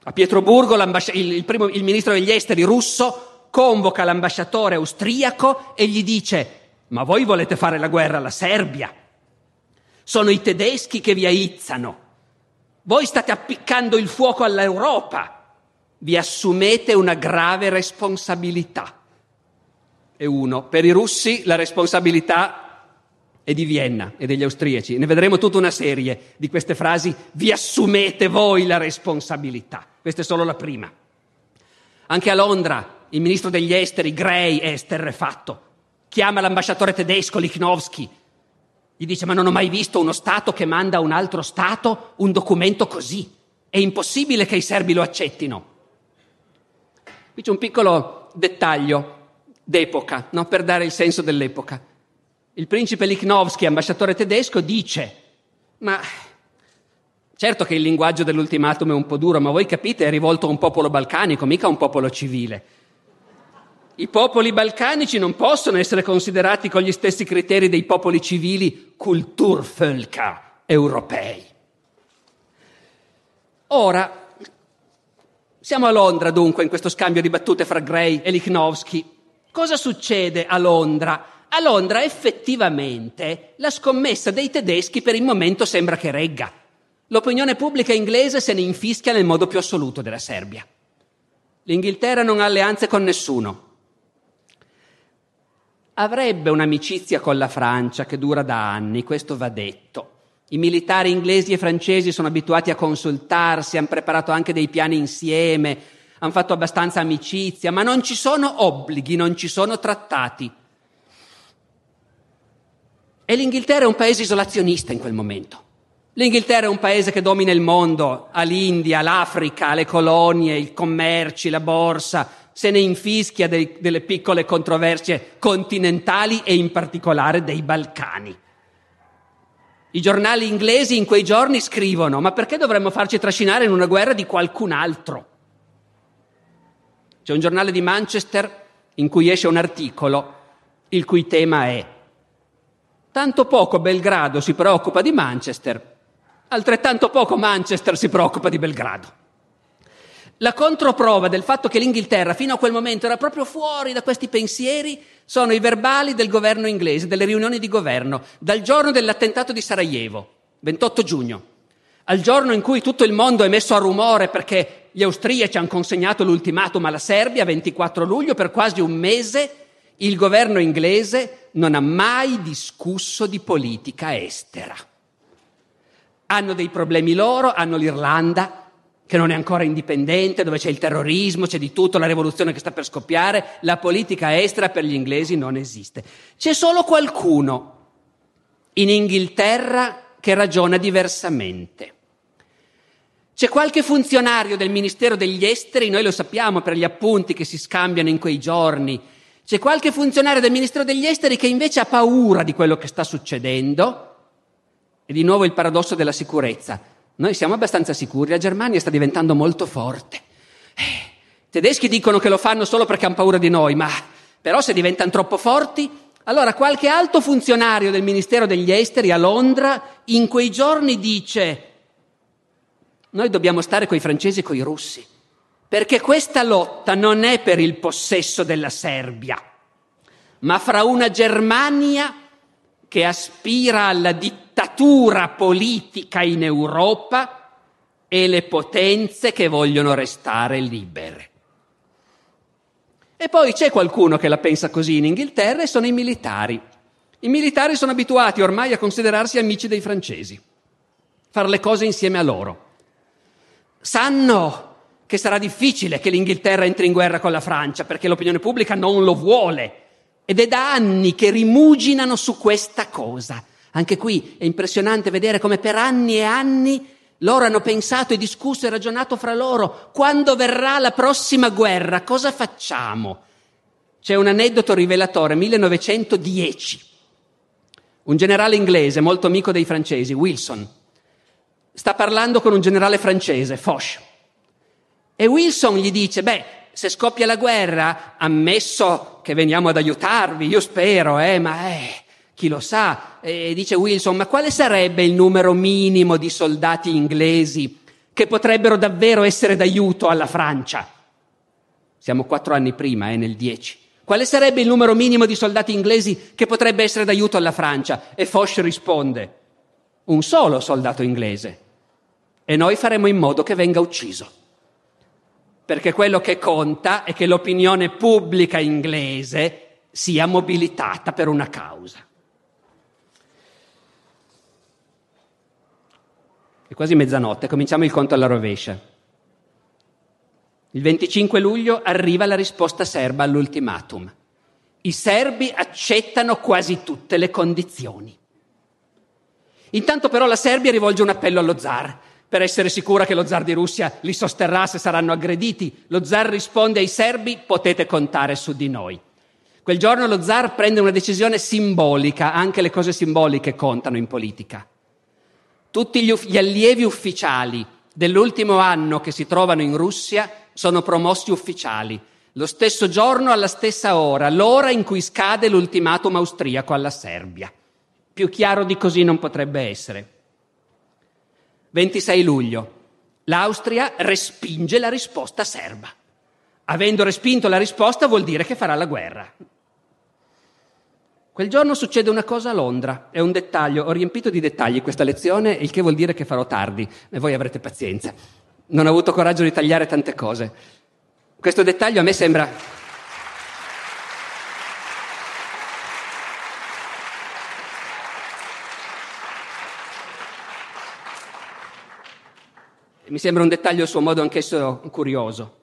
A Pietroburgo il, il, primo, il ministro degli esteri russo convoca l'ambasciatore austriaco e gli dice ma voi volete fare la guerra alla Serbia? Sono i tedeschi che vi aizzano. Voi state appiccando il fuoco all'Europa. Vi assumete una grave responsabilità. E uno, per i russi la responsabilità e di Vienna e degli austriaci. Ne vedremo tutta una serie di queste frasi. Vi assumete voi la responsabilità. Questa è solo la prima. Anche a Londra il ministro degli esteri, Gray, è esterrefatto. Chiama l'ambasciatore tedesco, Lichnowsky. Gli dice: Ma non ho mai visto uno Stato che manda a un altro Stato un documento così. È impossibile che i serbi lo accettino. Qui c'è un piccolo dettaglio d'epoca, no? per dare il senso dell'epoca il principe Lichnowsky, ambasciatore tedesco, dice, ma certo che il linguaggio dell'ultimatum è un po' duro, ma voi capite, è rivolto a un popolo balcanico, mica a un popolo civile. I popoli balcanici non possono essere considerati con gli stessi criteri dei popoli civili Kulturvölker europei. Ora, siamo a Londra dunque in questo scambio di battute fra Gray e Lichnowsky. Cosa succede a Londra? A Londra effettivamente la scommessa dei tedeschi per il momento sembra che regga. L'opinione pubblica inglese se ne infischia nel modo più assoluto della Serbia. L'Inghilterra non ha alleanze con nessuno. Avrebbe un'amicizia con la Francia che dura da anni, questo va detto. I militari inglesi e francesi sono abituati a consultarsi, hanno preparato anche dei piani insieme, hanno fatto abbastanza amicizia, ma non ci sono obblighi, non ci sono trattati. E l'Inghilterra è un paese isolazionista in quel momento. L'Inghilterra è un paese che domina il mondo, ha l'India, l'Africa, le colonie, i commerci, la borsa, se ne infischia dei, delle piccole controversie continentali e in particolare dei Balcani. I giornali inglesi in quei giorni scrivono, ma perché dovremmo farci trascinare in una guerra di qualcun altro? C'è un giornale di Manchester in cui esce un articolo il cui tema è Tanto poco Belgrado si preoccupa di Manchester, altrettanto poco Manchester si preoccupa di Belgrado. La controprova del fatto che l'Inghilterra fino a quel momento era proprio fuori da questi pensieri sono i verbali del governo inglese, delle riunioni di governo, dal giorno dell'attentato di Sarajevo, 28 giugno, al giorno in cui tutto il mondo è messo a rumore perché gli austriaci hanno consegnato l'ultimatum alla Serbia, 24 luglio, per quasi un mese il governo inglese non ha mai discusso di politica estera. Hanno dei problemi loro, hanno l'Irlanda, che non è ancora indipendente, dove c'è il terrorismo, c'è di tutto, la rivoluzione che sta per scoppiare, la politica estera per gli inglesi non esiste. C'è solo qualcuno in Inghilterra che ragiona diversamente. C'è qualche funzionario del Ministero degli Esteri, noi lo sappiamo per gli appunti che si scambiano in quei giorni, c'è qualche funzionario del Ministero degli Esteri che invece ha paura di quello che sta succedendo. E di nuovo il paradosso della sicurezza. Noi siamo abbastanza sicuri, la Germania sta diventando molto forte. Eh, I tedeschi dicono che lo fanno solo perché hanno paura di noi, ma però se diventano troppo forti, allora qualche alto funzionario del Ministero degli Esteri a Londra in quei giorni dice noi dobbiamo stare coi francesi e coi russi, perché questa lotta non è per il possesso della Serbia, ma fra una Germania che aspira alla dittatura politica in Europa e le potenze che vogliono restare libere. E poi c'è qualcuno che la pensa così in Inghilterra e sono i militari. I militari sono abituati ormai a considerarsi amici dei francesi, fare le cose insieme a loro sanno che sarà difficile che l'Inghilterra entri in guerra con la Francia perché l'opinione pubblica non lo vuole ed è da anni che rimuginano su questa cosa. Anche qui è impressionante vedere come per anni e anni loro hanno pensato e discusso e ragionato fra loro quando verrà la prossima guerra, cosa facciamo? C'è un aneddoto rivelatore, 1910. Un generale inglese molto amico dei francesi, Wilson, sta parlando con un generale francese, Foch. E Wilson gli dice, beh, se scoppia la guerra, ammesso che veniamo ad aiutarvi, io spero, eh, ma eh, chi lo sa. E dice Wilson, ma quale sarebbe il numero minimo di soldati inglesi che potrebbero davvero essere d'aiuto alla Francia? Siamo quattro anni prima, eh, nel 10. Quale sarebbe il numero minimo di soldati inglesi che potrebbe essere d'aiuto alla Francia? E Foch risponde, un solo soldato inglese e noi faremo in modo che venga ucciso. Perché quello che conta è che l'opinione pubblica inglese sia mobilitata per una causa. È quasi mezzanotte, cominciamo il conto alla rovescia. Il 25 luglio arriva la risposta serba all'ultimatum. I serbi accettano quasi tutte le condizioni. Intanto però la Serbia rivolge un appello allo zar per essere sicura che lo zar di Russia li sosterrà se saranno aggrediti. Lo zar risponde ai serbi potete contare su di noi. Quel giorno lo zar prende una decisione simbolica, anche le cose simboliche contano in politica. Tutti gli, gli allievi ufficiali dell'ultimo anno che si trovano in Russia sono promossi ufficiali. Lo stesso giorno, alla stessa ora, l'ora in cui scade l'ultimatum austriaco alla Serbia. Più chiaro di così non potrebbe essere. 26 luglio. L'Austria respinge la risposta serba. Avendo respinto la risposta vuol dire che farà la guerra. Quel giorno succede una cosa a Londra, è un dettaglio, ho riempito di dettagli questa lezione, il che vuol dire che farò tardi e voi avrete pazienza. Non ho avuto coraggio di tagliare tante cose. Questo dettaglio a me sembra Mi sembra un dettaglio a suo modo anch'esso curioso.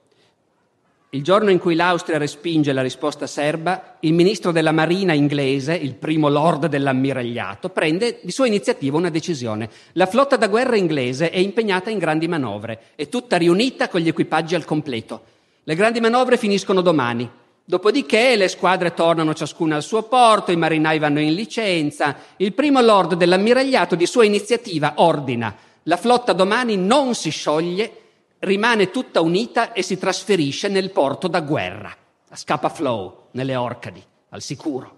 Il giorno in cui l'Austria respinge la risposta serba, il ministro della Marina inglese, il primo lord dell'ammiragliato, prende di sua iniziativa una decisione. La flotta da guerra inglese è impegnata in grandi manovre, è tutta riunita con gli equipaggi al completo. Le grandi manovre finiscono domani. Dopodiché le squadre tornano ciascuna al suo porto, i marinai vanno in licenza. Il primo lord dell'ammiragliato di sua iniziativa ordina la flotta domani non si scioglie rimane tutta unita e si trasferisce nel porto da guerra, a Scapa Flow, nelle Orcadi, al sicuro.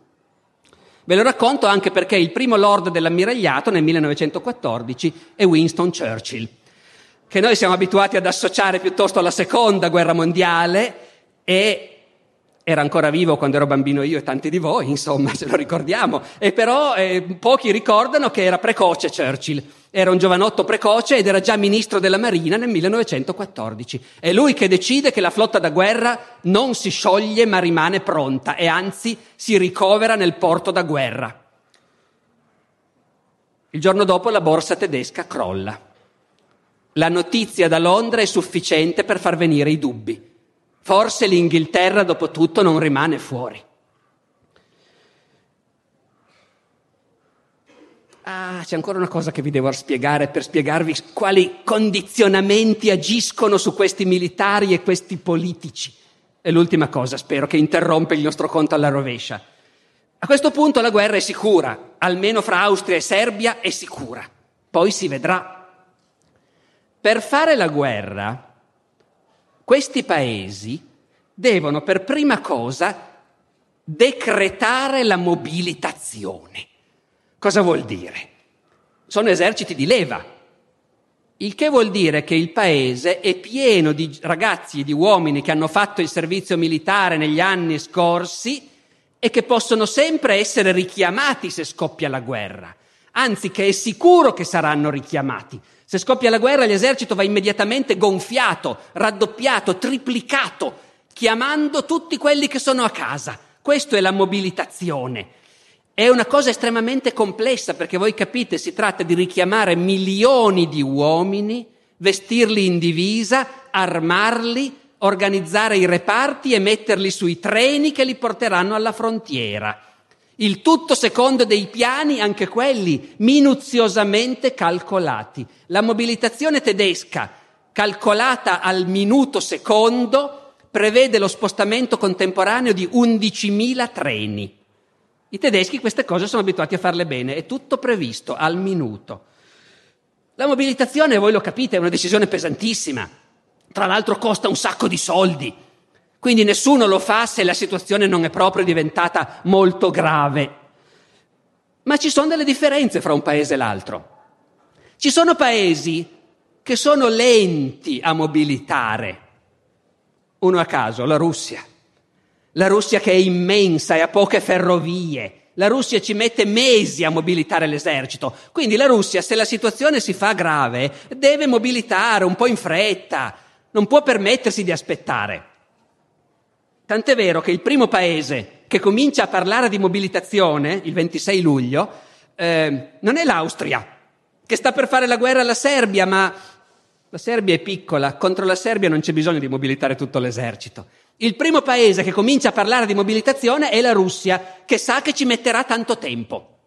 Ve lo racconto anche perché il primo lord dell'ammiragliato nel 1914 è Winston Churchill, che noi siamo abituati ad associare piuttosto alla seconda guerra mondiale e era ancora vivo quando ero bambino io e tanti di voi, insomma, *laughs* ce lo ricordiamo, e però eh, pochi ricordano che era precoce Churchill. Era un giovanotto precoce ed era già ministro della Marina nel 1914. È lui che decide che la flotta da guerra non si scioglie ma rimane pronta e anzi si ricovera nel porto da guerra. Il giorno dopo la borsa tedesca crolla. La notizia da Londra è sufficiente per far venire i dubbi. Forse l'Inghilterra, dopo tutto, non rimane fuori. Ah, c'è ancora una cosa che vi devo spiegare per spiegarvi quali condizionamenti agiscono su questi militari e questi politici. È l'ultima cosa, spero, che interrompe il nostro conto alla rovescia. A questo punto la guerra è sicura, almeno fra Austria e Serbia è sicura. Poi si vedrà. Per fare la guerra questi paesi devono per prima cosa decretare la mobilitazione. Cosa vuol dire? Sono eserciti di leva, il che vuol dire che il paese è pieno di ragazzi e di uomini che hanno fatto il servizio militare negli anni scorsi e che possono sempre essere richiamati se scoppia la guerra, anzi che è sicuro che saranno richiamati. Se scoppia la guerra l'esercito va immediatamente gonfiato, raddoppiato, triplicato, chiamando tutti quelli che sono a casa. Questo è la mobilitazione. È una cosa estremamente complessa perché voi capite, si tratta di richiamare milioni di uomini, vestirli in divisa, armarli, organizzare i reparti e metterli sui treni che li porteranno alla frontiera. Il tutto secondo dei piani, anche quelli minuziosamente calcolati. La mobilitazione tedesca, calcolata al minuto secondo, prevede lo spostamento contemporaneo di 11.000 treni. I tedeschi queste cose sono abituati a farle bene, è tutto previsto al minuto. La mobilitazione, voi lo capite, è una decisione pesantissima. Tra l'altro costa un sacco di soldi. Quindi nessuno lo fa se la situazione non è proprio diventata molto grave. Ma ci sono delle differenze fra un paese e l'altro. Ci sono paesi che sono lenti a mobilitare. Uno a caso, la Russia. La Russia che è immensa e ha poche ferrovie. La Russia ci mette mesi a mobilitare l'esercito. Quindi la Russia, se la situazione si fa grave, deve mobilitare un po' in fretta. Non può permettersi di aspettare. Tant'è vero che il primo paese che comincia a parlare di mobilitazione, il 26 luglio, eh, non è l'Austria, che sta per fare la guerra alla Serbia, ma la Serbia è piccola, contro la Serbia non c'è bisogno di mobilitare tutto l'esercito. Il primo paese che comincia a parlare di mobilitazione è la Russia, che sa che ci metterà tanto tempo.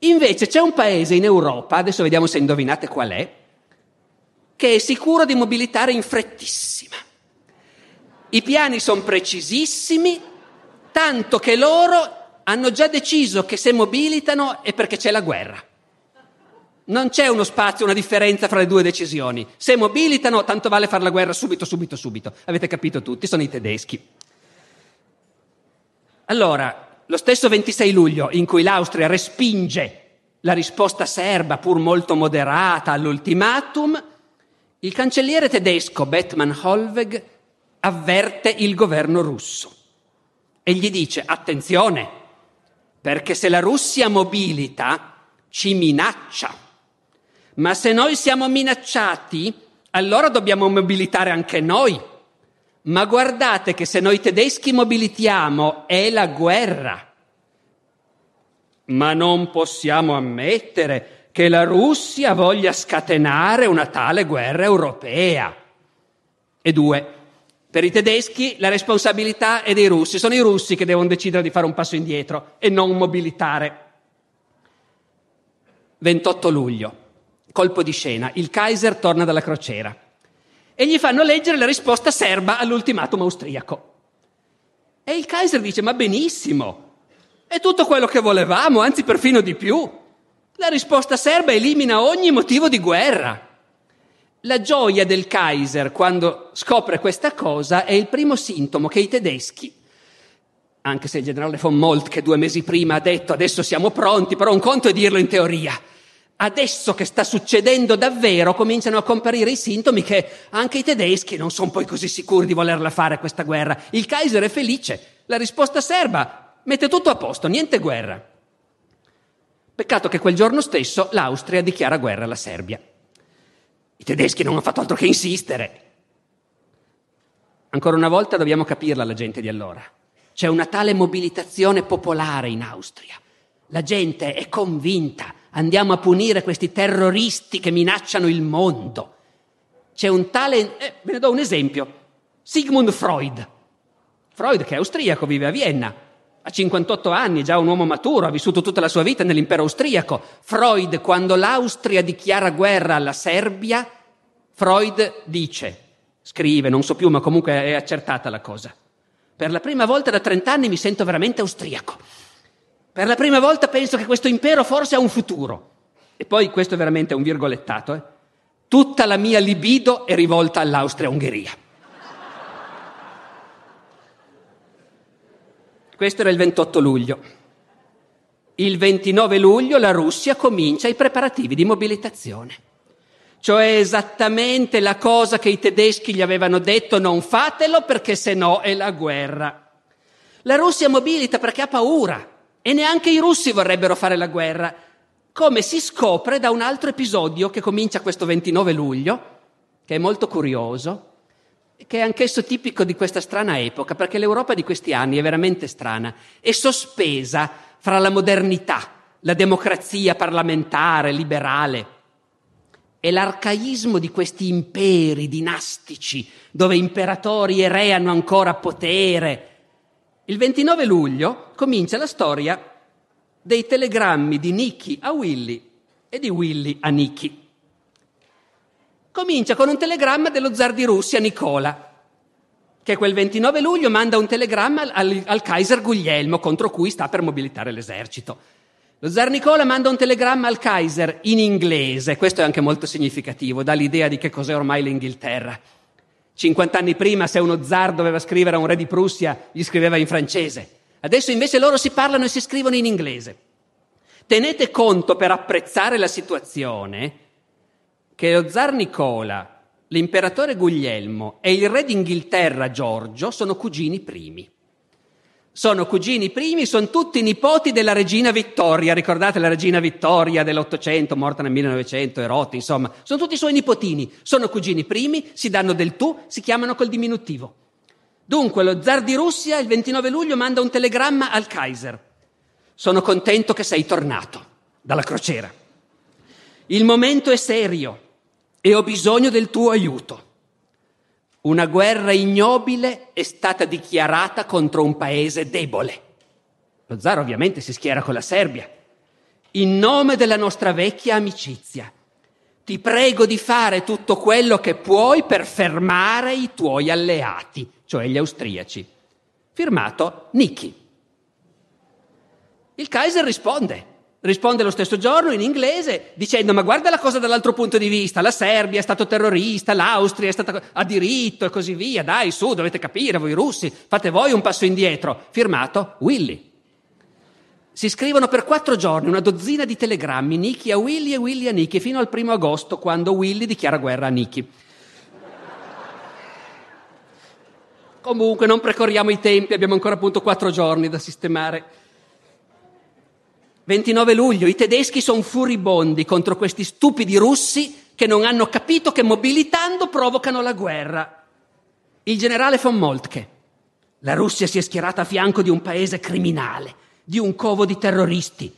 Invece c'è un paese in Europa, adesso vediamo se indovinate qual è, che è sicuro di mobilitare in frettissima. I piani sono precisissimi, tanto che loro hanno già deciso che se mobilitano è perché c'è la guerra. Non c'è uno spazio, una differenza fra le due decisioni. Se mobilitano, tanto vale fare la guerra subito, subito, subito. Avete capito tutti, sono i tedeschi. Allora, lo stesso 26 luglio, in cui l'Austria respinge la risposta serba, pur molto moderata, all'ultimatum, il cancelliere tedesco Bettmann Holweg avverte il governo russo e gli dice attenzione, perché se la Russia mobilita ci minaccia, ma se noi siamo minacciati allora dobbiamo mobilitare anche noi. Ma guardate che se noi tedeschi mobilitiamo è la guerra. Ma non possiamo ammettere che la Russia voglia scatenare una tale guerra europea. E due, per i tedeschi la responsabilità è dei russi, sono i russi che devono decidere di fare un passo indietro e non mobilitare. 28 luglio, colpo di scena, il Kaiser torna dalla crociera e gli fanno leggere la risposta serba all'ultimatum austriaco. E il Kaiser dice, ma benissimo, è tutto quello che volevamo, anzi perfino di più. La risposta serba elimina ogni motivo di guerra. La gioia del Kaiser quando scopre questa cosa è il primo sintomo che i tedeschi, anche se il generale von Moltke due mesi prima ha detto adesso siamo pronti, però un conto è dirlo in teoria, adesso che sta succedendo davvero cominciano a comparire i sintomi che anche i tedeschi non sono poi così sicuri di volerla fare questa guerra. Il Kaiser è felice, la risposta serba mette tutto a posto, niente guerra. Peccato che quel giorno stesso l'Austria dichiara guerra alla Serbia. I tedeschi non hanno fatto altro che insistere. Ancora una volta dobbiamo capirla la gente di allora. C'è una tale mobilitazione popolare in Austria. La gente è convinta, andiamo a punire questi terroristi che minacciano il mondo. C'è un tale, eh, ve ne do un esempio, Sigmund Freud. Freud che è austriaco, vive a Vienna, ha 58 anni, è già un uomo maturo, ha vissuto tutta la sua vita nell'impero austriaco. Freud, quando l'Austria dichiara guerra alla Serbia, Freud dice, scrive, non so più, ma comunque è accertata la cosa. Per la prima volta da 30 anni mi sento veramente austriaco. Per la prima volta penso che questo impero forse ha un futuro. E poi questo è veramente un virgolettato. Eh? Tutta la mia libido è rivolta all'Austria-Ungheria. Questo era il 28 luglio. Il 29 luglio la Russia comincia i preparativi di mobilitazione. Cioè esattamente la cosa che i tedeschi gli avevano detto non fatelo perché se no è la guerra. La Russia mobilita perché ha paura e neanche i russi vorrebbero fare la guerra, come si scopre da un altro episodio che comincia questo 29 luglio, che è molto curioso, che è anch'esso tipico di questa strana epoca, perché l'Europa di questi anni è veramente strana, è sospesa fra la modernità, la democrazia parlamentare, liberale, e l'arcaismo di questi imperi dinastici, dove imperatori e re hanno ancora potere. Il 29 luglio comincia la storia dei telegrammi di Nicky a Willy e di Willy a Nicky. Comincia con un telegramma dello zar di Russia Nicola, che quel 29 luglio manda un telegramma al, al Kaiser Guglielmo contro cui sta per mobilitare l'esercito. Lo zar Nicola manda un telegramma al Kaiser in inglese, questo è anche molto significativo, dà l'idea di che cos'è ormai l'Inghilterra. 50 anni prima, se uno zar doveva scrivere a un re di Prussia, gli scriveva in francese. Adesso invece loro si parlano e si scrivono in inglese. Tenete conto per apprezzare la situazione che lo zar Nicola, l'imperatore Guglielmo e il re d'Inghilterra Giorgio sono cugini primi. Sono cugini primi, sono tutti nipoti della regina Vittoria, ricordate la regina Vittoria dell'Ottocento, morta nel 1900, erotti, insomma, sono tutti i suoi nipotini, sono cugini primi, si danno del tu, si chiamano col diminutivo. Dunque lo zar di Russia il 29 luglio manda un telegramma al Kaiser. Sono contento che sei tornato dalla crociera. Il momento è serio e ho bisogno del tuo aiuto. Una guerra ignobile è stata dichiarata contro un paese debole. Lo zar ovviamente si schiera con la Serbia. In nome della nostra vecchia amicizia, ti prego di fare tutto quello che puoi per fermare i tuoi alleati, cioè gli austriaci. Firmato Nicky. Il Kaiser risponde. Risponde lo stesso giorno in inglese dicendo ma guarda la cosa dall'altro punto di vista, la Serbia è stato terrorista, l'Austria è stata a diritto e così via, dai su, dovete capire voi russi, fate voi un passo indietro. Firmato Willy. Si scrivono per quattro giorni una dozzina di telegrammi, Nicky a Willy e Willy a Nicky, fino al primo agosto quando Willy dichiara guerra a Nicky. Comunque non precorriamo i tempi, abbiamo ancora appunto quattro giorni da sistemare. 29 luglio, i tedeschi sono furibondi contro questi stupidi russi che non hanno capito che mobilitando provocano la guerra. Il generale von Moltke. La Russia si è schierata a fianco di un paese criminale, di un covo di terroristi.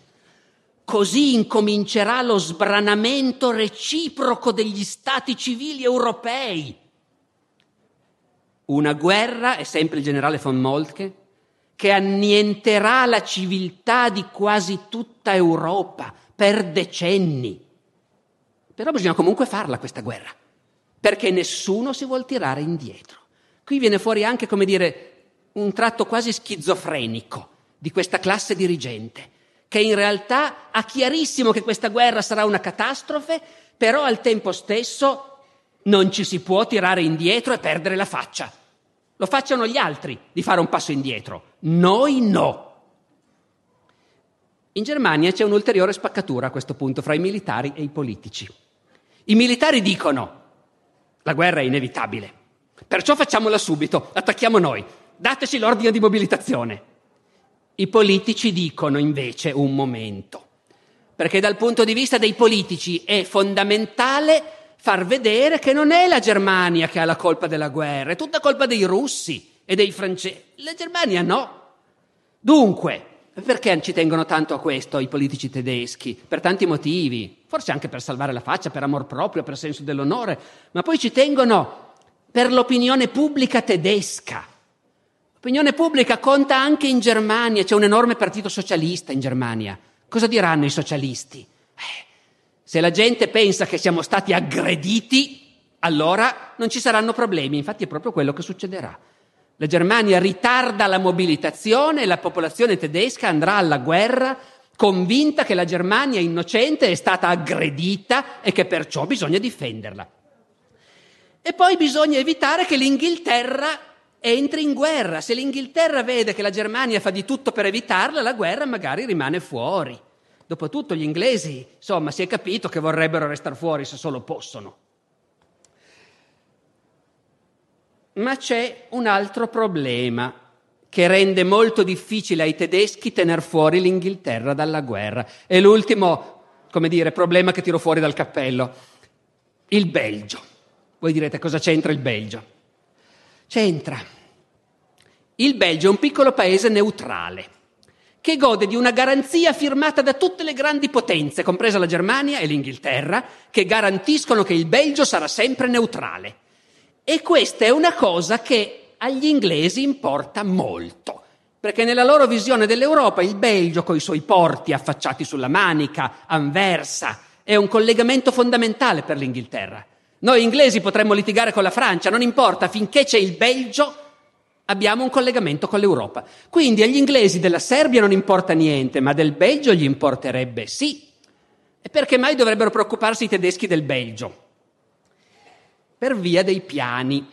Così incomincerà lo sbranamento reciproco degli stati civili europei. Una guerra, è sempre il generale von Moltke, che annienterà la civiltà di quasi tutta Europa per decenni. Però bisogna comunque farla questa guerra, perché nessuno si vuol tirare indietro. Qui viene fuori anche, come dire, un tratto quasi schizofrenico di questa classe dirigente, che in realtà ha chiarissimo che questa guerra sarà una catastrofe, però al tempo stesso non ci si può tirare indietro e perdere la faccia. Lo facciano gli altri di fare un passo indietro, noi no. In Germania c'è un'ulteriore spaccatura a questo punto fra i militari e i politici. I militari dicono la guerra è inevitabile, perciò facciamola subito, attacchiamo noi, dateci l'ordine di mobilitazione. I politici dicono invece un momento, perché dal punto di vista dei politici è fondamentale far vedere che non è la Germania che ha la colpa della guerra, è tutta colpa dei russi e dei francesi. La Germania no. Dunque, perché ci tengono tanto a questo i politici tedeschi? Per tanti motivi, forse anche per salvare la faccia, per amor proprio, per senso dell'onore, ma poi ci tengono per l'opinione pubblica tedesca. L'opinione pubblica conta anche in Germania, c'è un enorme partito socialista in Germania. Cosa diranno i socialisti? Eh, se la gente pensa che siamo stati aggrediti, allora non ci saranno problemi, infatti è proprio quello che succederà. La Germania ritarda la mobilitazione e la popolazione tedesca andrà alla guerra convinta che la Germania innocente è stata aggredita e che perciò bisogna difenderla. E poi bisogna evitare che l'Inghilterra entri in guerra. Se l'Inghilterra vede che la Germania fa di tutto per evitarla, la guerra magari rimane fuori. Dopotutto gli inglesi, insomma, si è capito che vorrebbero restare fuori se solo possono. Ma c'è un altro problema che rende molto difficile ai tedeschi tener fuori l'Inghilterra dalla guerra. È l'ultimo, come dire, problema che tiro fuori dal cappello. Il Belgio. Voi direte cosa c'entra il Belgio? c'entra. Il Belgio è un piccolo paese neutrale che gode di una garanzia firmata da tutte le grandi potenze, compresa la Germania e l'Inghilterra, che garantiscono che il Belgio sarà sempre neutrale. E questa è una cosa che agli inglesi importa molto, perché nella loro visione dell'Europa il Belgio, con i suoi porti affacciati sulla Manica, Anversa, è un collegamento fondamentale per l'Inghilterra. Noi inglesi potremmo litigare con la Francia, non importa, finché c'è il Belgio abbiamo un collegamento con l'Europa. Quindi agli inglesi della Serbia non importa niente, ma del Belgio gli importerebbe sì. E perché mai dovrebbero preoccuparsi i tedeschi del Belgio? Per via dei piani.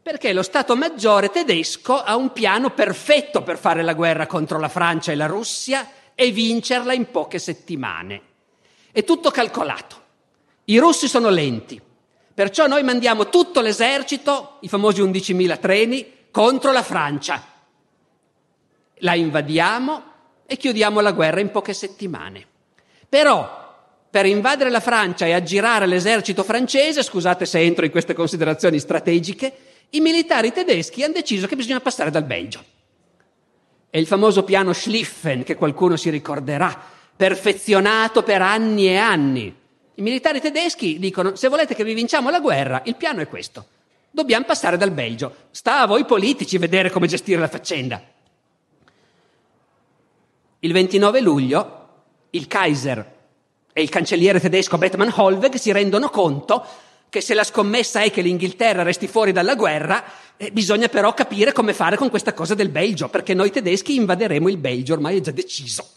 Perché lo Stato Maggiore tedesco ha un piano perfetto per fare la guerra contro la Francia e la Russia e vincerla in poche settimane. È tutto calcolato. I russi sono lenti, perciò noi mandiamo tutto l'esercito, i famosi 11.000 treni, contro la Francia. La invadiamo e chiudiamo la guerra in poche settimane. Però per invadere la Francia e aggirare l'esercito francese, scusate se entro in queste considerazioni strategiche, i militari tedeschi hanno deciso che bisogna passare dal Belgio. È il famoso piano Schlieffen che qualcuno si ricorderà, perfezionato per anni e anni, i militari tedeschi dicono se volete che vi vinciamo la guerra, il piano è questo. Dobbiamo passare dal Belgio. Sta a voi politici vedere come gestire la faccenda. Il 29 luglio il Kaiser e il cancelliere tedesco Bettmann Holweg si rendono conto che se la scommessa è che l'Inghilterra resti fuori dalla guerra, eh, bisogna però capire come fare con questa cosa del Belgio, perché noi tedeschi invaderemo il Belgio, ormai è già deciso.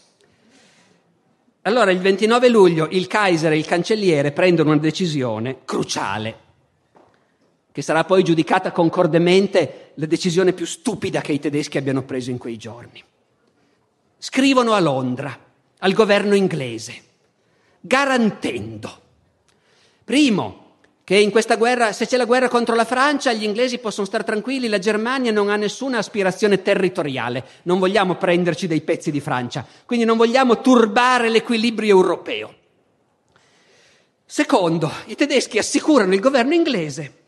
Allora il 29 luglio il Kaiser e il cancelliere prendono una decisione cruciale, che sarà poi giudicata concordemente la decisione più stupida che i tedeschi abbiano preso in quei giorni. Scrivono a Londra, al governo inglese, garantendo, primo, che in questa guerra, se c'è la guerra contro la Francia, gli inglesi possono stare tranquilli, la Germania non ha nessuna aspirazione territoriale, non vogliamo prenderci dei pezzi di Francia, quindi non vogliamo turbare l'equilibrio europeo. Secondo, i tedeschi assicurano il governo inglese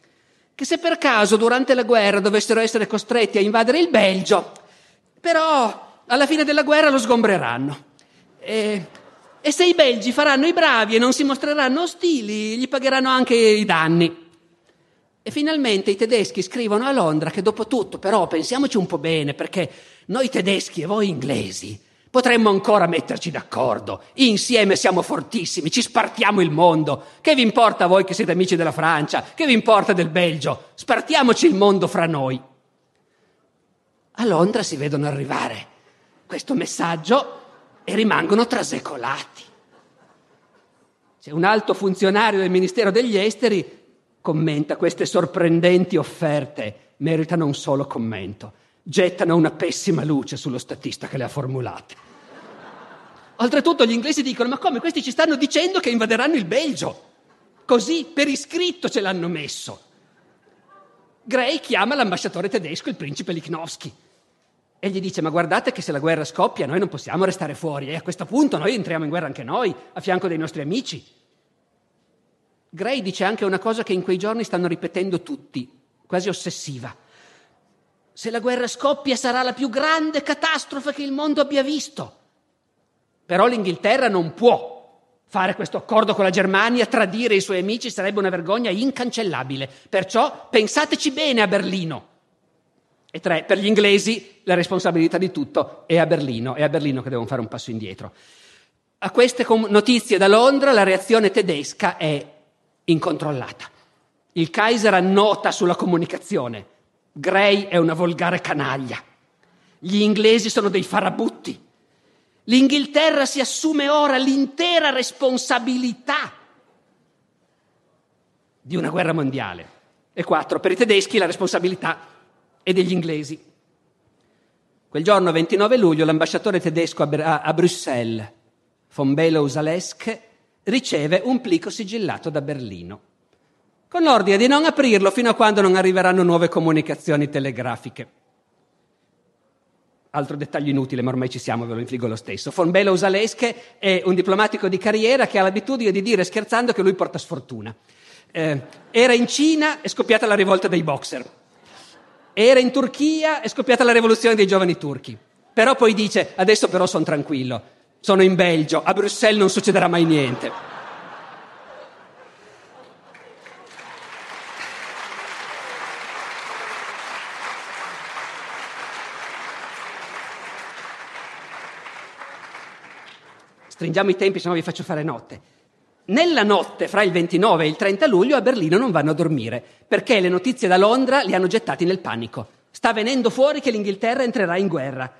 che se per caso durante la guerra dovessero essere costretti a invadere il Belgio, però alla fine della guerra lo sgombreranno. E E se i belgi faranno i bravi e non si mostreranno ostili, gli pagheranno anche i danni. E finalmente i tedeschi scrivono a Londra che dopo tutto, però pensiamoci un po' bene, perché noi tedeschi e voi inglesi potremmo ancora metterci d'accordo. Insieme siamo fortissimi, ci spartiamo il mondo. Che vi importa a voi che siete amici della Francia? Che vi importa del Belgio? Spartiamoci il mondo fra noi. A Londra si vedono arrivare questo messaggio e rimangono trasecolati. C'è un alto funzionario del Ministero degli Esteri commenta queste sorprendenti offerte, meritano un solo commento. Gettano una pessima luce sullo statista che le ha formulate. Oltretutto gli inglesi dicono, ma come questi ci stanno dicendo che invaderanno il Belgio? Così, per iscritto ce l'hanno messo. Gray chiama l'ambasciatore tedesco, il principe Lichnowsky, e gli dice, ma guardate che se la guerra scoppia noi non possiamo restare fuori e a questo punto noi entriamo in guerra anche noi, a fianco dei nostri amici. Gray dice anche una cosa che in quei giorni stanno ripetendo tutti, quasi ossessiva. Se la guerra scoppia sarà la più grande catastrofe che il mondo abbia visto. Però l'Inghilterra non può fare questo accordo con la Germania, tradire i suoi amici sarebbe una vergogna incancellabile. Perciò pensateci bene a Berlino. E tre, per gli inglesi la responsabilità di tutto è a Berlino, è a Berlino che devono fare un passo indietro. A queste notizie da Londra la reazione tedesca è incontrollata. Il Kaiser annota sulla comunicazione. Gray è una volgare canaglia. Gli inglesi sono dei farabutti. L'Inghilterra si assume ora l'intera responsabilità di una guerra mondiale. E quattro, per i tedeschi la responsabilità è degli inglesi. Quel giorno, 29 luglio, l'ambasciatore tedesco a, a Bruxelles, von Below-Zalesk, riceve un plico sigillato da Berlino, con l'ordine di non aprirlo fino a quando non arriveranno nuove comunicazioni telegrafiche. Altro dettaglio inutile, ma ormai ci siamo, ve lo infligo lo stesso. Von Below Zaleske è un diplomatico di carriera che ha l'abitudine di dire scherzando che lui porta sfortuna. Eh, era in Cina, è scoppiata la rivolta dei boxer. Era in Turchia, è scoppiata la rivoluzione dei giovani turchi. Però poi dice, adesso però sono tranquillo, sono in Belgio, a Bruxelles non succederà mai niente. Stringiamo i tempi, se no vi faccio fare notte. Nella notte fra il 29 e il 30 luglio a Berlino non vanno a dormire, perché le notizie da Londra li hanno gettati nel panico. Sta venendo fuori che l'Inghilterra entrerà in guerra.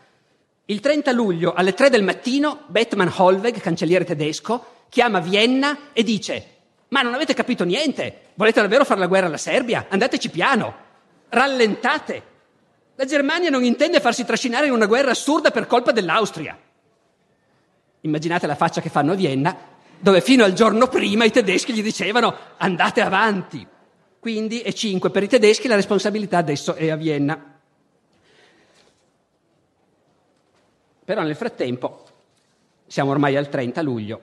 Il 30 luglio alle 3 del mattino Bettmann Holweg, cancelliere tedesco, chiama Vienna e dice ma non avete capito niente, volete davvero fare la guerra alla Serbia? Andateci piano, rallentate. La Germania non intende farsi trascinare in una guerra assurda per colpa dell'Austria. Immaginate la faccia che fanno a Vienna, dove fino al giorno prima i tedeschi gli dicevano andate avanti. Quindi è 5 per i tedeschi, la responsabilità adesso è a Vienna. Però nel frattempo, siamo ormai al 30 luglio,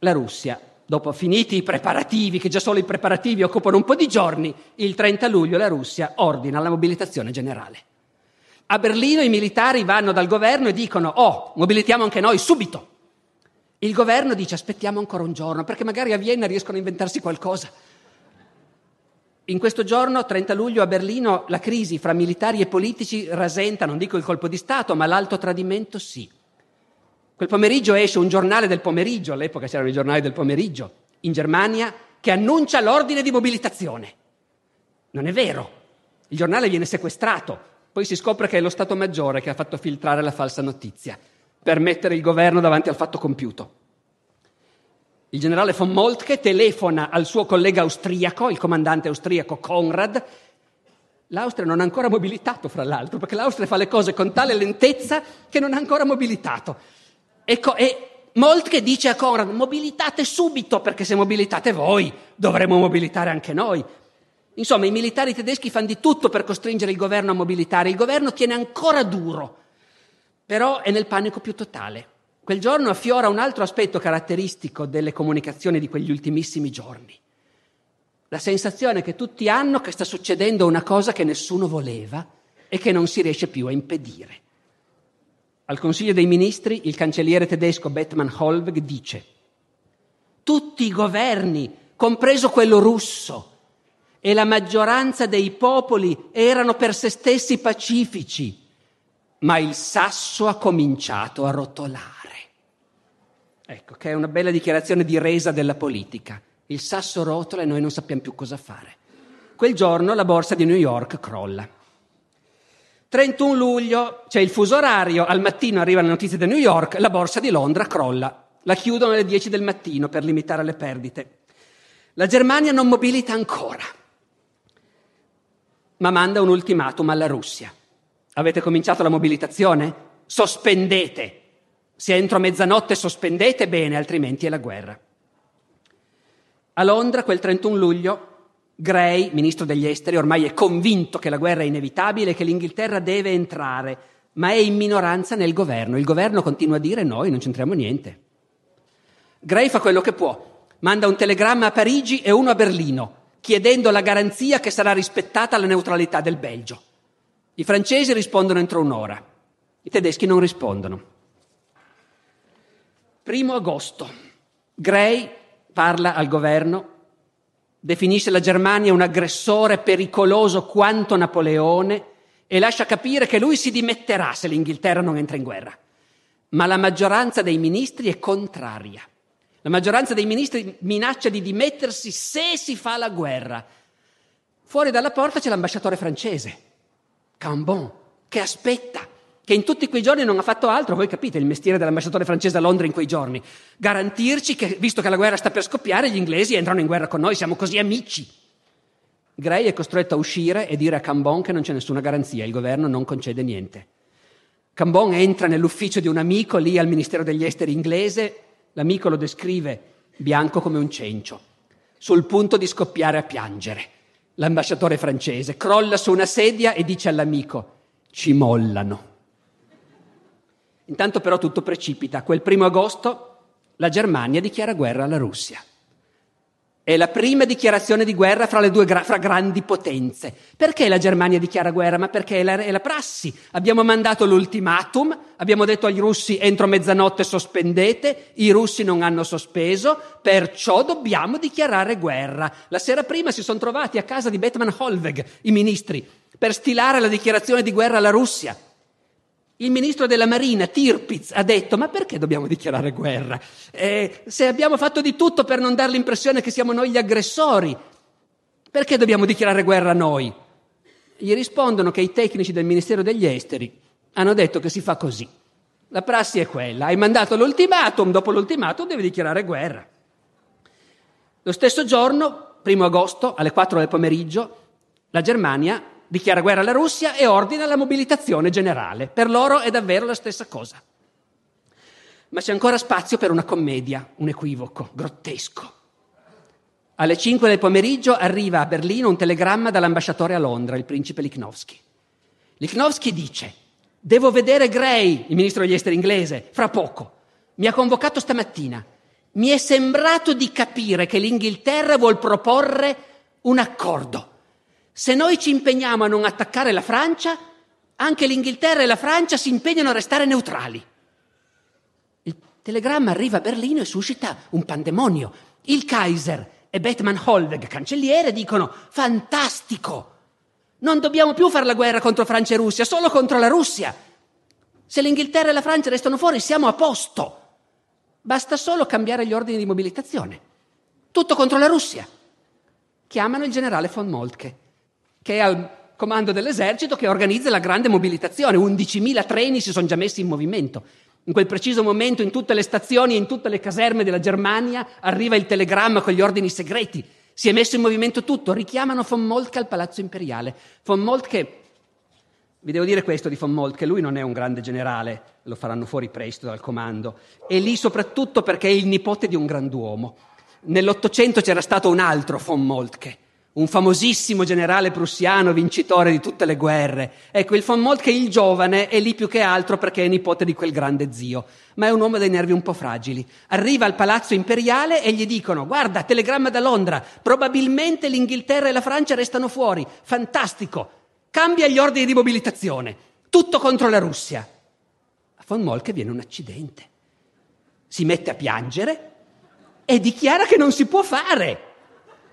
la Russia, dopo finiti i preparativi, che già solo i preparativi occupano un po' di giorni, il 30 luglio la Russia ordina la mobilitazione generale. A Berlino i militari vanno dal governo e dicono, oh, mobilitiamo anche noi subito. Il governo dice aspettiamo ancora un giorno, perché magari a Vienna riescono a inventarsi qualcosa. In questo giorno, 30 luglio, a Berlino, la crisi fra militari e politici rasenta, non dico il colpo di Stato, ma l'alto tradimento sì. Quel pomeriggio esce un giornale del pomeriggio, all'epoca c'erano i giornali del pomeriggio, in Germania, che annuncia l'ordine di mobilitazione. Non è vero. Il giornale viene sequestrato, poi si scopre che è lo Stato Maggiore che ha fatto filtrare la falsa notizia per mettere il governo davanti al fatto compiuto. Il generale von Moltke telefona al suo collega austriaco, il comandante austriaco Konrad. L'Austria non ha ancora mobilitato, fra l'altro, perché l'Austria fa le cose con tale lentezza che non ha ancora mobilitato. E, co- e Moltke dice a Konrad, mobilitate subito, perché se mobilitate voi, dovremo mobilitare anche noi. Insomma, i militari tedeschi fanno di tutto per costringere il governo a mobilitare. Il governo tiene ancora duro, però è nel panico più totale. Quel giorno affiora un altro aspetto caratteristico delle comunicazioni di quegli ultimissimi giorni. La sensazione che tutti hanno che sta succedendo una cosa che nessuno voleva e che non si riesce più a impedire. al Consiglio dei Ministri il cancelliere tedesco Bettmann Holweg dice tutti i governi, compreso quello russo, e la maggioranza dei popoli erano per se stessi pacifici, ma il sasso ha cominciato a rotolare. Ecco, che è una bella dichiarazione di resa della politica. Il sasso rotola e noi non sappiamo più cosa fare. Quel giorno la borsa di New York crolla. 31 luglio c'è il fuso orario, al mattino arriva la notizia da New York, la borsa di Londra crolla. La chiudono alle 10 del mattino per limitare le perdite. La Germania non mobilita ancora, ma manda un ultimatum alla Russia. Avete cominciato la mobilitazione? Sospendete. Se entro mezzanotte sospendete bene, altrimenti è la guerra. A Londra, quel 31 luglio, Gray, ministro degli esteri, ormai è convinto che la guerra è inevitabile e che l'Inghilterra deve entrare, ma è in minoranza nel governo. Il governo continua a dire noi non c'entriamo niente. Gray fa quello che può, manda un telegramma a Parigi e uno a Berlino, chiedendo la garanzia che sarà rispettata la neutralità del Belgio. I francesi rispondono entro un'ora, i tedeschi non rispondono. Primo agosto, Gray parla al governo, definisce la Germania un aggressore pericoloso quanto Napoleone e lascia capire che lui si dimetterà se l'Inghilterra non entra in guerra. Ma la maggioranza dei ministri è contraria. La maggioranza dei ministri minaccia di dimettersi se si fa la guerra. Fuori dalla porta c'è l'ambasciatore francese, Cambon, che aspetta, che in tutti quei giorni non ha fatto altro, voi capite il mestiere dell'ambasciatore francese a Londra in quei giorni, garantirci che, visto che la guerra sta per scoppiare, gli inglesi entrano in guerra con noi, siamo così amici. Gray è costretto a uscire e dire a Cambon che non c'è nessuna garanzia, il governo non concede niente. Cambon entra nell'ufficio di un amico lì al Ministero degli Esteri inglese L'amico lo descrive bianco come un cencio, sul punto di scoppiare a piangere. L'ambasciatore francese crolla su una sedia e dice all'amico, ci mollano. Intanto però tutto precipita. Quel primo agosto la Germania dichiara guerra alla Russia. È la prima dichiarazione di guerra fra le due gra- fra grandi potenze. Perché la Germania dichiara guerra? Ma perché è la, è la prassi. Abbiamo mandato l'ultimatum, abbiamo detto agli russi entro mezzanotte sospendete, i russi non hanno sospeso, perciò dobbiamo dichiarare guerra. La sera prima si sono trovati a casa di Betman Holweg, i ministri, per stilare la dichiarazione di guerra alla Russia. Il ministro della Marina, Tirpitz, ha detto: Ma perché dobbiamo dichiarare guerra? Eh, se abbiamo fatto di tutto per non dare l'impressione che siamo noi gli aggressori, perché dobbiamo dichiarare guerra noi? Gli rispondono che i tecnici del Ministero degli Esteri hanno detto che si fa così. La prassi è quella: hai mandato l'ultimatum, dopo l'ultimatum devi dichiarare guerra. Lo stesso giorno, primo agosto, alle 4 del pomeriggio, la Germania dichiara guerra alla Russia e ordina la mobilitazione generale. Per loro è davvero la stessa cosa. Ma c'è ancora spazio per una commedia, un equivoco grottesco. Alle 5 del pomeriggio arriva a Berlino un telegramma dall'ambasciatore a Londra, il principe Lichnowsky. Lichnowsky dice: Devo vedere Gray, il ministro degli esteri inglese, fra poco. Mi ha convocato stamattina. Mi è sembrato di capire che l'Inghilterra vuol proporre un accordo. Se noi ci impegniamo a non attaccare la Francia, anche l'Inghilterra e la Francia si impegnano a restare neutrali. Il telegramma arriva a Berlino e suscita un pandemonio. Il Kaiser e Bettmann Holweg, cancelliere, dicono fantastico! Non dobbiamo più fare la guerra contro Francia e Russia, solo contro la Russia. Se l'Inghilterra e la Francia restano fuori, siamo a posto. Basta solo cambiare gli ordini di mobilitazione. Tutto contro la Russia. Chiamano il generale von Moltke che è al comando dell'esercito che organizza la grande mobilitazione. 11.000 treni si sono già messi in movimento. In quel preciso momento in tutte le stazioni e in tutte le caserme della Germania arriva il telegramma con gli ordini segreti. Si è messo in movimento tutto, richiamano von Moltke al Palazzo Imperiale. Von Moltke, vi devo dire questo di von Moltke, lui non è un grande generale, lo faranno fuori presto dal comando, è lì soprattutto perché è il nipote di un grand'uomo. Nell'Ottocento c'era stato un altro von Moltke, un famosissimo generale prussiano vincitore di tutte le guerre. Ecco, il von Moltke, il giovane, è lì più che altro perché è nipote di quel grande zio, ma è un uomo dai nervi un po' fragili. Arriva al palazzo imperiale e gli dicono, guarda, telegramma da Londra, probabilmente l'Inghilterra e la Francia restano fuori, fantastico, cambia gli ordini di mobilitazione, tutto contro la Russia. A von Molke viene un accidente. Si mette a piangere e dichiara che non si può fare.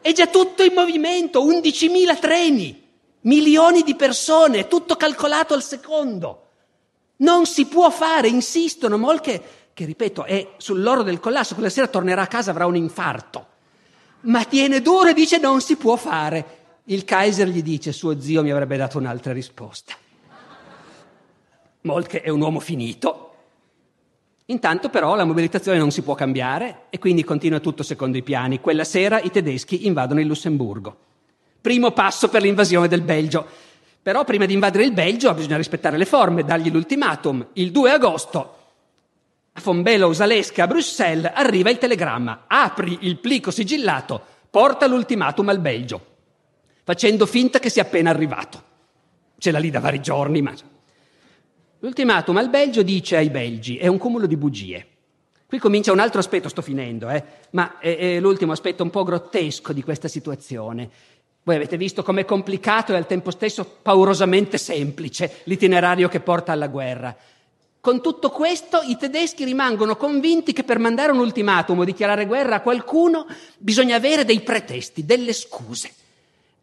È già tutto in movimento, 11.000 treni, milioni di persone, tutto calcolato al secondo. Non si può fare, insistono. Molke, che ripeto, è sull'oro del collasso, quella sera tornerà a casa, avrà un infarto. Ma tiene duro e dice non si può fare. Il Kaiser gli dice suo zio mi avrebbe dato un'altra risposta. Molke è un uomo finito. Intanto però la mobilitazione non si può cambiare e quindi continua tutto secondo i piani. Quella sera i tedeschi invadono il Lussemburgo. Primo passo per l'invasione del Belgio. Però prima di invadere il Belgio bisogna rispettare le forme, dargli l'ultimatum. Il 2 agosto a Fombello Usalesca a Bruxelles arriva il telegramma. Apri il plico sigillato, porta l'ultimatum al Belgio, facendo finta che sia appena arrivato. Ce l'ha lì da vari giorni, ma L'ultimatum al Belgio dice ai belgi, è un cumulo di bugie. Qui comincia un altro aspetto, sto finendo, eh, ma è, è l'ultimo aspetto un po' grottesco di questa situazione. Voi avete visto com'è complicato e al tempo stesso paurosamente semplice l'itinerario che porta alla guerra. Con tutto questo i tedeschi rimangono convinti che per mandare un ultimatum o dichiarare guerra a qualcuno bisogna avere dei pretesti, delle scuse.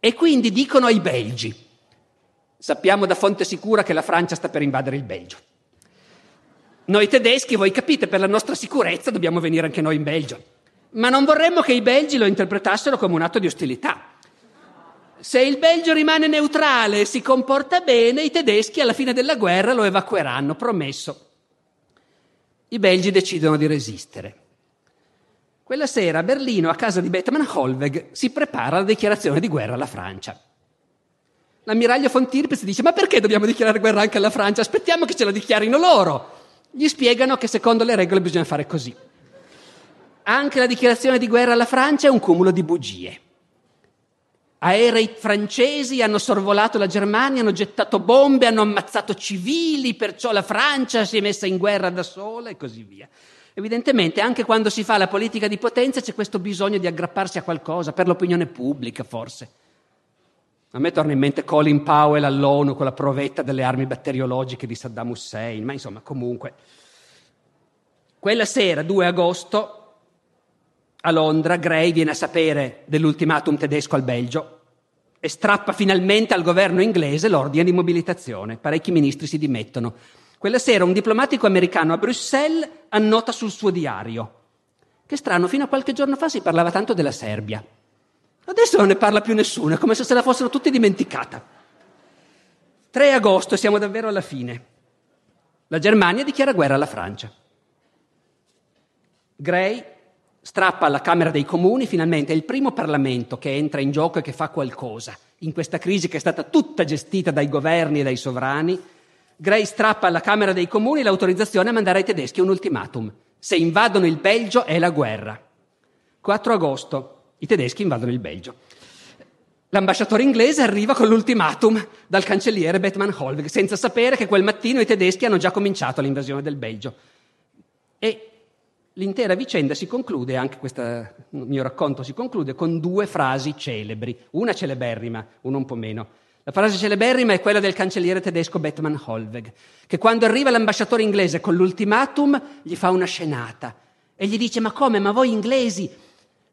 E quindi dicono ai belgi, Sappiamo da fonte sicura che la Francia sta per invadere il Belgio. Noi tedeschi, voi capite, per la nostra sicurezza dobbiamo venire anche noi in Belgio. Ma non vorremmo che i belgi lo interpretassero come un atto di ostilità. Se il Belgio rimane neutrale e si comporta bene, i tedeschi alla fine della guerra lo evacueranno, promesso. I belgi decidono di resistere. Quella sera a Berlino, a casa di Bethmann Holweg, si prepara la dichiarazione di guerra alla Francia. L'ammiraglio von Tirpitz dice: Ma perché dobbiamo dichiarare guerra anche alla Francia? Aspettiamo che ce la dichiarino loro. Gli spiegano che secondo le regole bisogna fare così. Anche la dichiarazione di guerra alla Francia è un cumulo di bugie. Aerei francesi hanno sorvolato la Germania, hanno gettato bombe, hanno ammazzato civili, perciò la Francia si è messa in guerra da sola e così via. Evidentemente anche quando si fa la politica di potenza c'è questo bisogno di aggrapparsi a qualcosa, per l'opinione pubblica forse. A me torna in mente Colin Powell all'ONU con la provetta delle armi batteriologiche di Saddam Hussein, ma insomma comunque. Quella sera, 2 agosto, a Londra, Gray viene a sapere dell'ultimatum tedesco al Belgio e strappa finalmente al governo inglese l'ordine di mobilitazione. Parecchi ministri si dimettono. Quella sera un diplomatico americano a Bruxelles annota sul suo diario. Che strano, fino a qualche giorno fa si parlava tanto della Serbia. Adesso non ne parla più nessuno, è come se se la fossero tutti dimenticata. 3 agosto, siamo davvero alla fine. La Germania dichiara guerra alla Francia. Gray strappa alla Camera dei Comuni, finalmente è il primo Parlamento che entra in gioco e che fa qualcosa. In questa crisi che è stata tutta gestita dai governi e dai sovrani, Gray strappa alla Camera dei Comuni l'autorizzazione a mandare ai tedeschi un ultimatum. Se invadono il Belgio è la guerra. 4 agosto, i tedeschi invadono il Belgio. L'ambasciatore inglese arriva con l'ultimatum dal cancelliere Bethmann Holweg, senza sapere che quel mattino i tedeschi hanno già cominciato l'invasione del Belgio. E l'intera vicenda si conclude, anche questo mio racconto si conclude, con due frasi celebri, una celeberrima, una un po' meno. La frase celeberrima è quella del cancelliere tedesco Bethmann Holweg, che quando arriva l'ambasciatore inglese con l'ultimatum gli fa una scenata e gli dice ma come, ma voi inglesi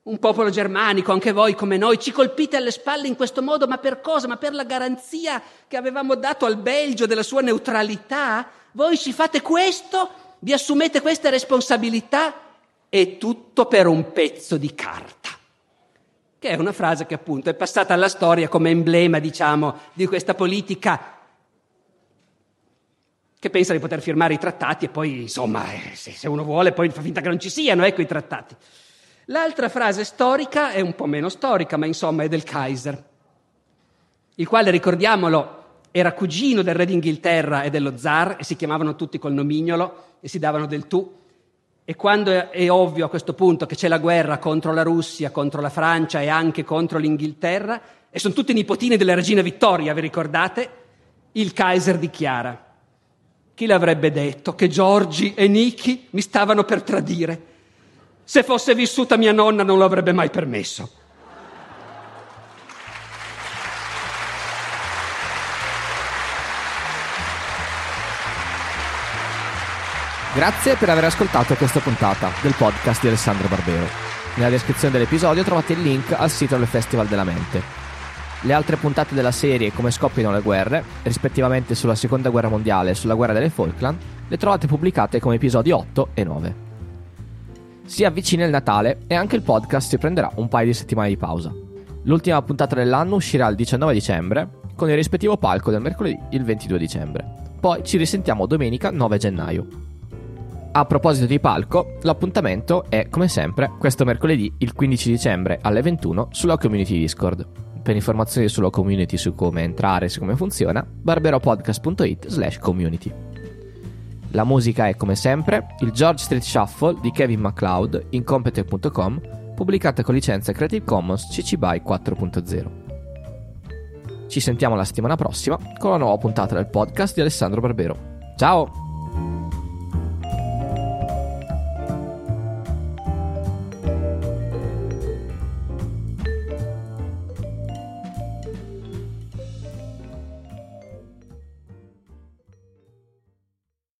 un popolo germanico, anche voi come noi, ci colpite alle spalle in questo modo, ma per cosa? Ma per la garanzia che avevamo dato al Belgio della sua neutralità? Voi ci fate questo? Vi assumete queste responsabilità? E tutto per un pezzo di carta. Che è una frase che appunto è passata alla storia come emblema, diciamo, di questa politica che pensa di poter firmare i trattati e poi, insomma, eh, se uno vuole, poi fa finta che non ci siano, ecco i trattati. L'altra frase storica è un po' meno storica, ma insomma è del Kaiser, il quale, ricordiamolo, era cugino del re d'Inghilterra e dello zar e si chiamavano tutti col nomignolo e si davano del tu. E quando è, ovvio a questo punto che c'è la guerra contro la Russia, contro la Francia e anche contro l'Inghilterra, e sono tutti nipotini della regina Vittoria, vi ricordate? Il Kaiser dichiara: Chi l'avrebbe detto che Giorgi e Niki mi stavano per tradire? Se fosse vissuta mia nonna non lo avrebbe mai permesso. Grazie per aver ascoltato questa puntata del podcast di Alessandro Barbero. Nella descrizione dell'episodio trovate il link al sito del Festival della Mente. Le altre puntate della serie Come scoppiano le guerre, rispettivamente sulla Seconda Guerra Mondiale e sulla Guerra delle Falkland, le trovate pubblicate come episodi 8 e 9. Si avvicina il Natale e anche il podcast si prenderà un paio di settimane di pausa. L'ultima puntata dell'anno uscirà il 19 dicembre, con il rispettivo palco del mercoledì il 22 dicembre. Poi ci risentiamo domenica 9 gennaio. A proposito di palco, l'appuntamento è, come sempre, questo mercoledì, il 15 dicembre alle 21 sulla community Discord. Per informazioni sulla community, su come entrare e su come funziona, barberopodcast.it slash community. La musica è, come sempre, il George Street Shuffle di Kevin MacLeod in Compete.com, pubblicata con licenza Creative Commons CC BY 4.0. Ci sentiamo la settimana prossima con la nuova puntata del podcast di Alessandro Barbero. Ciao!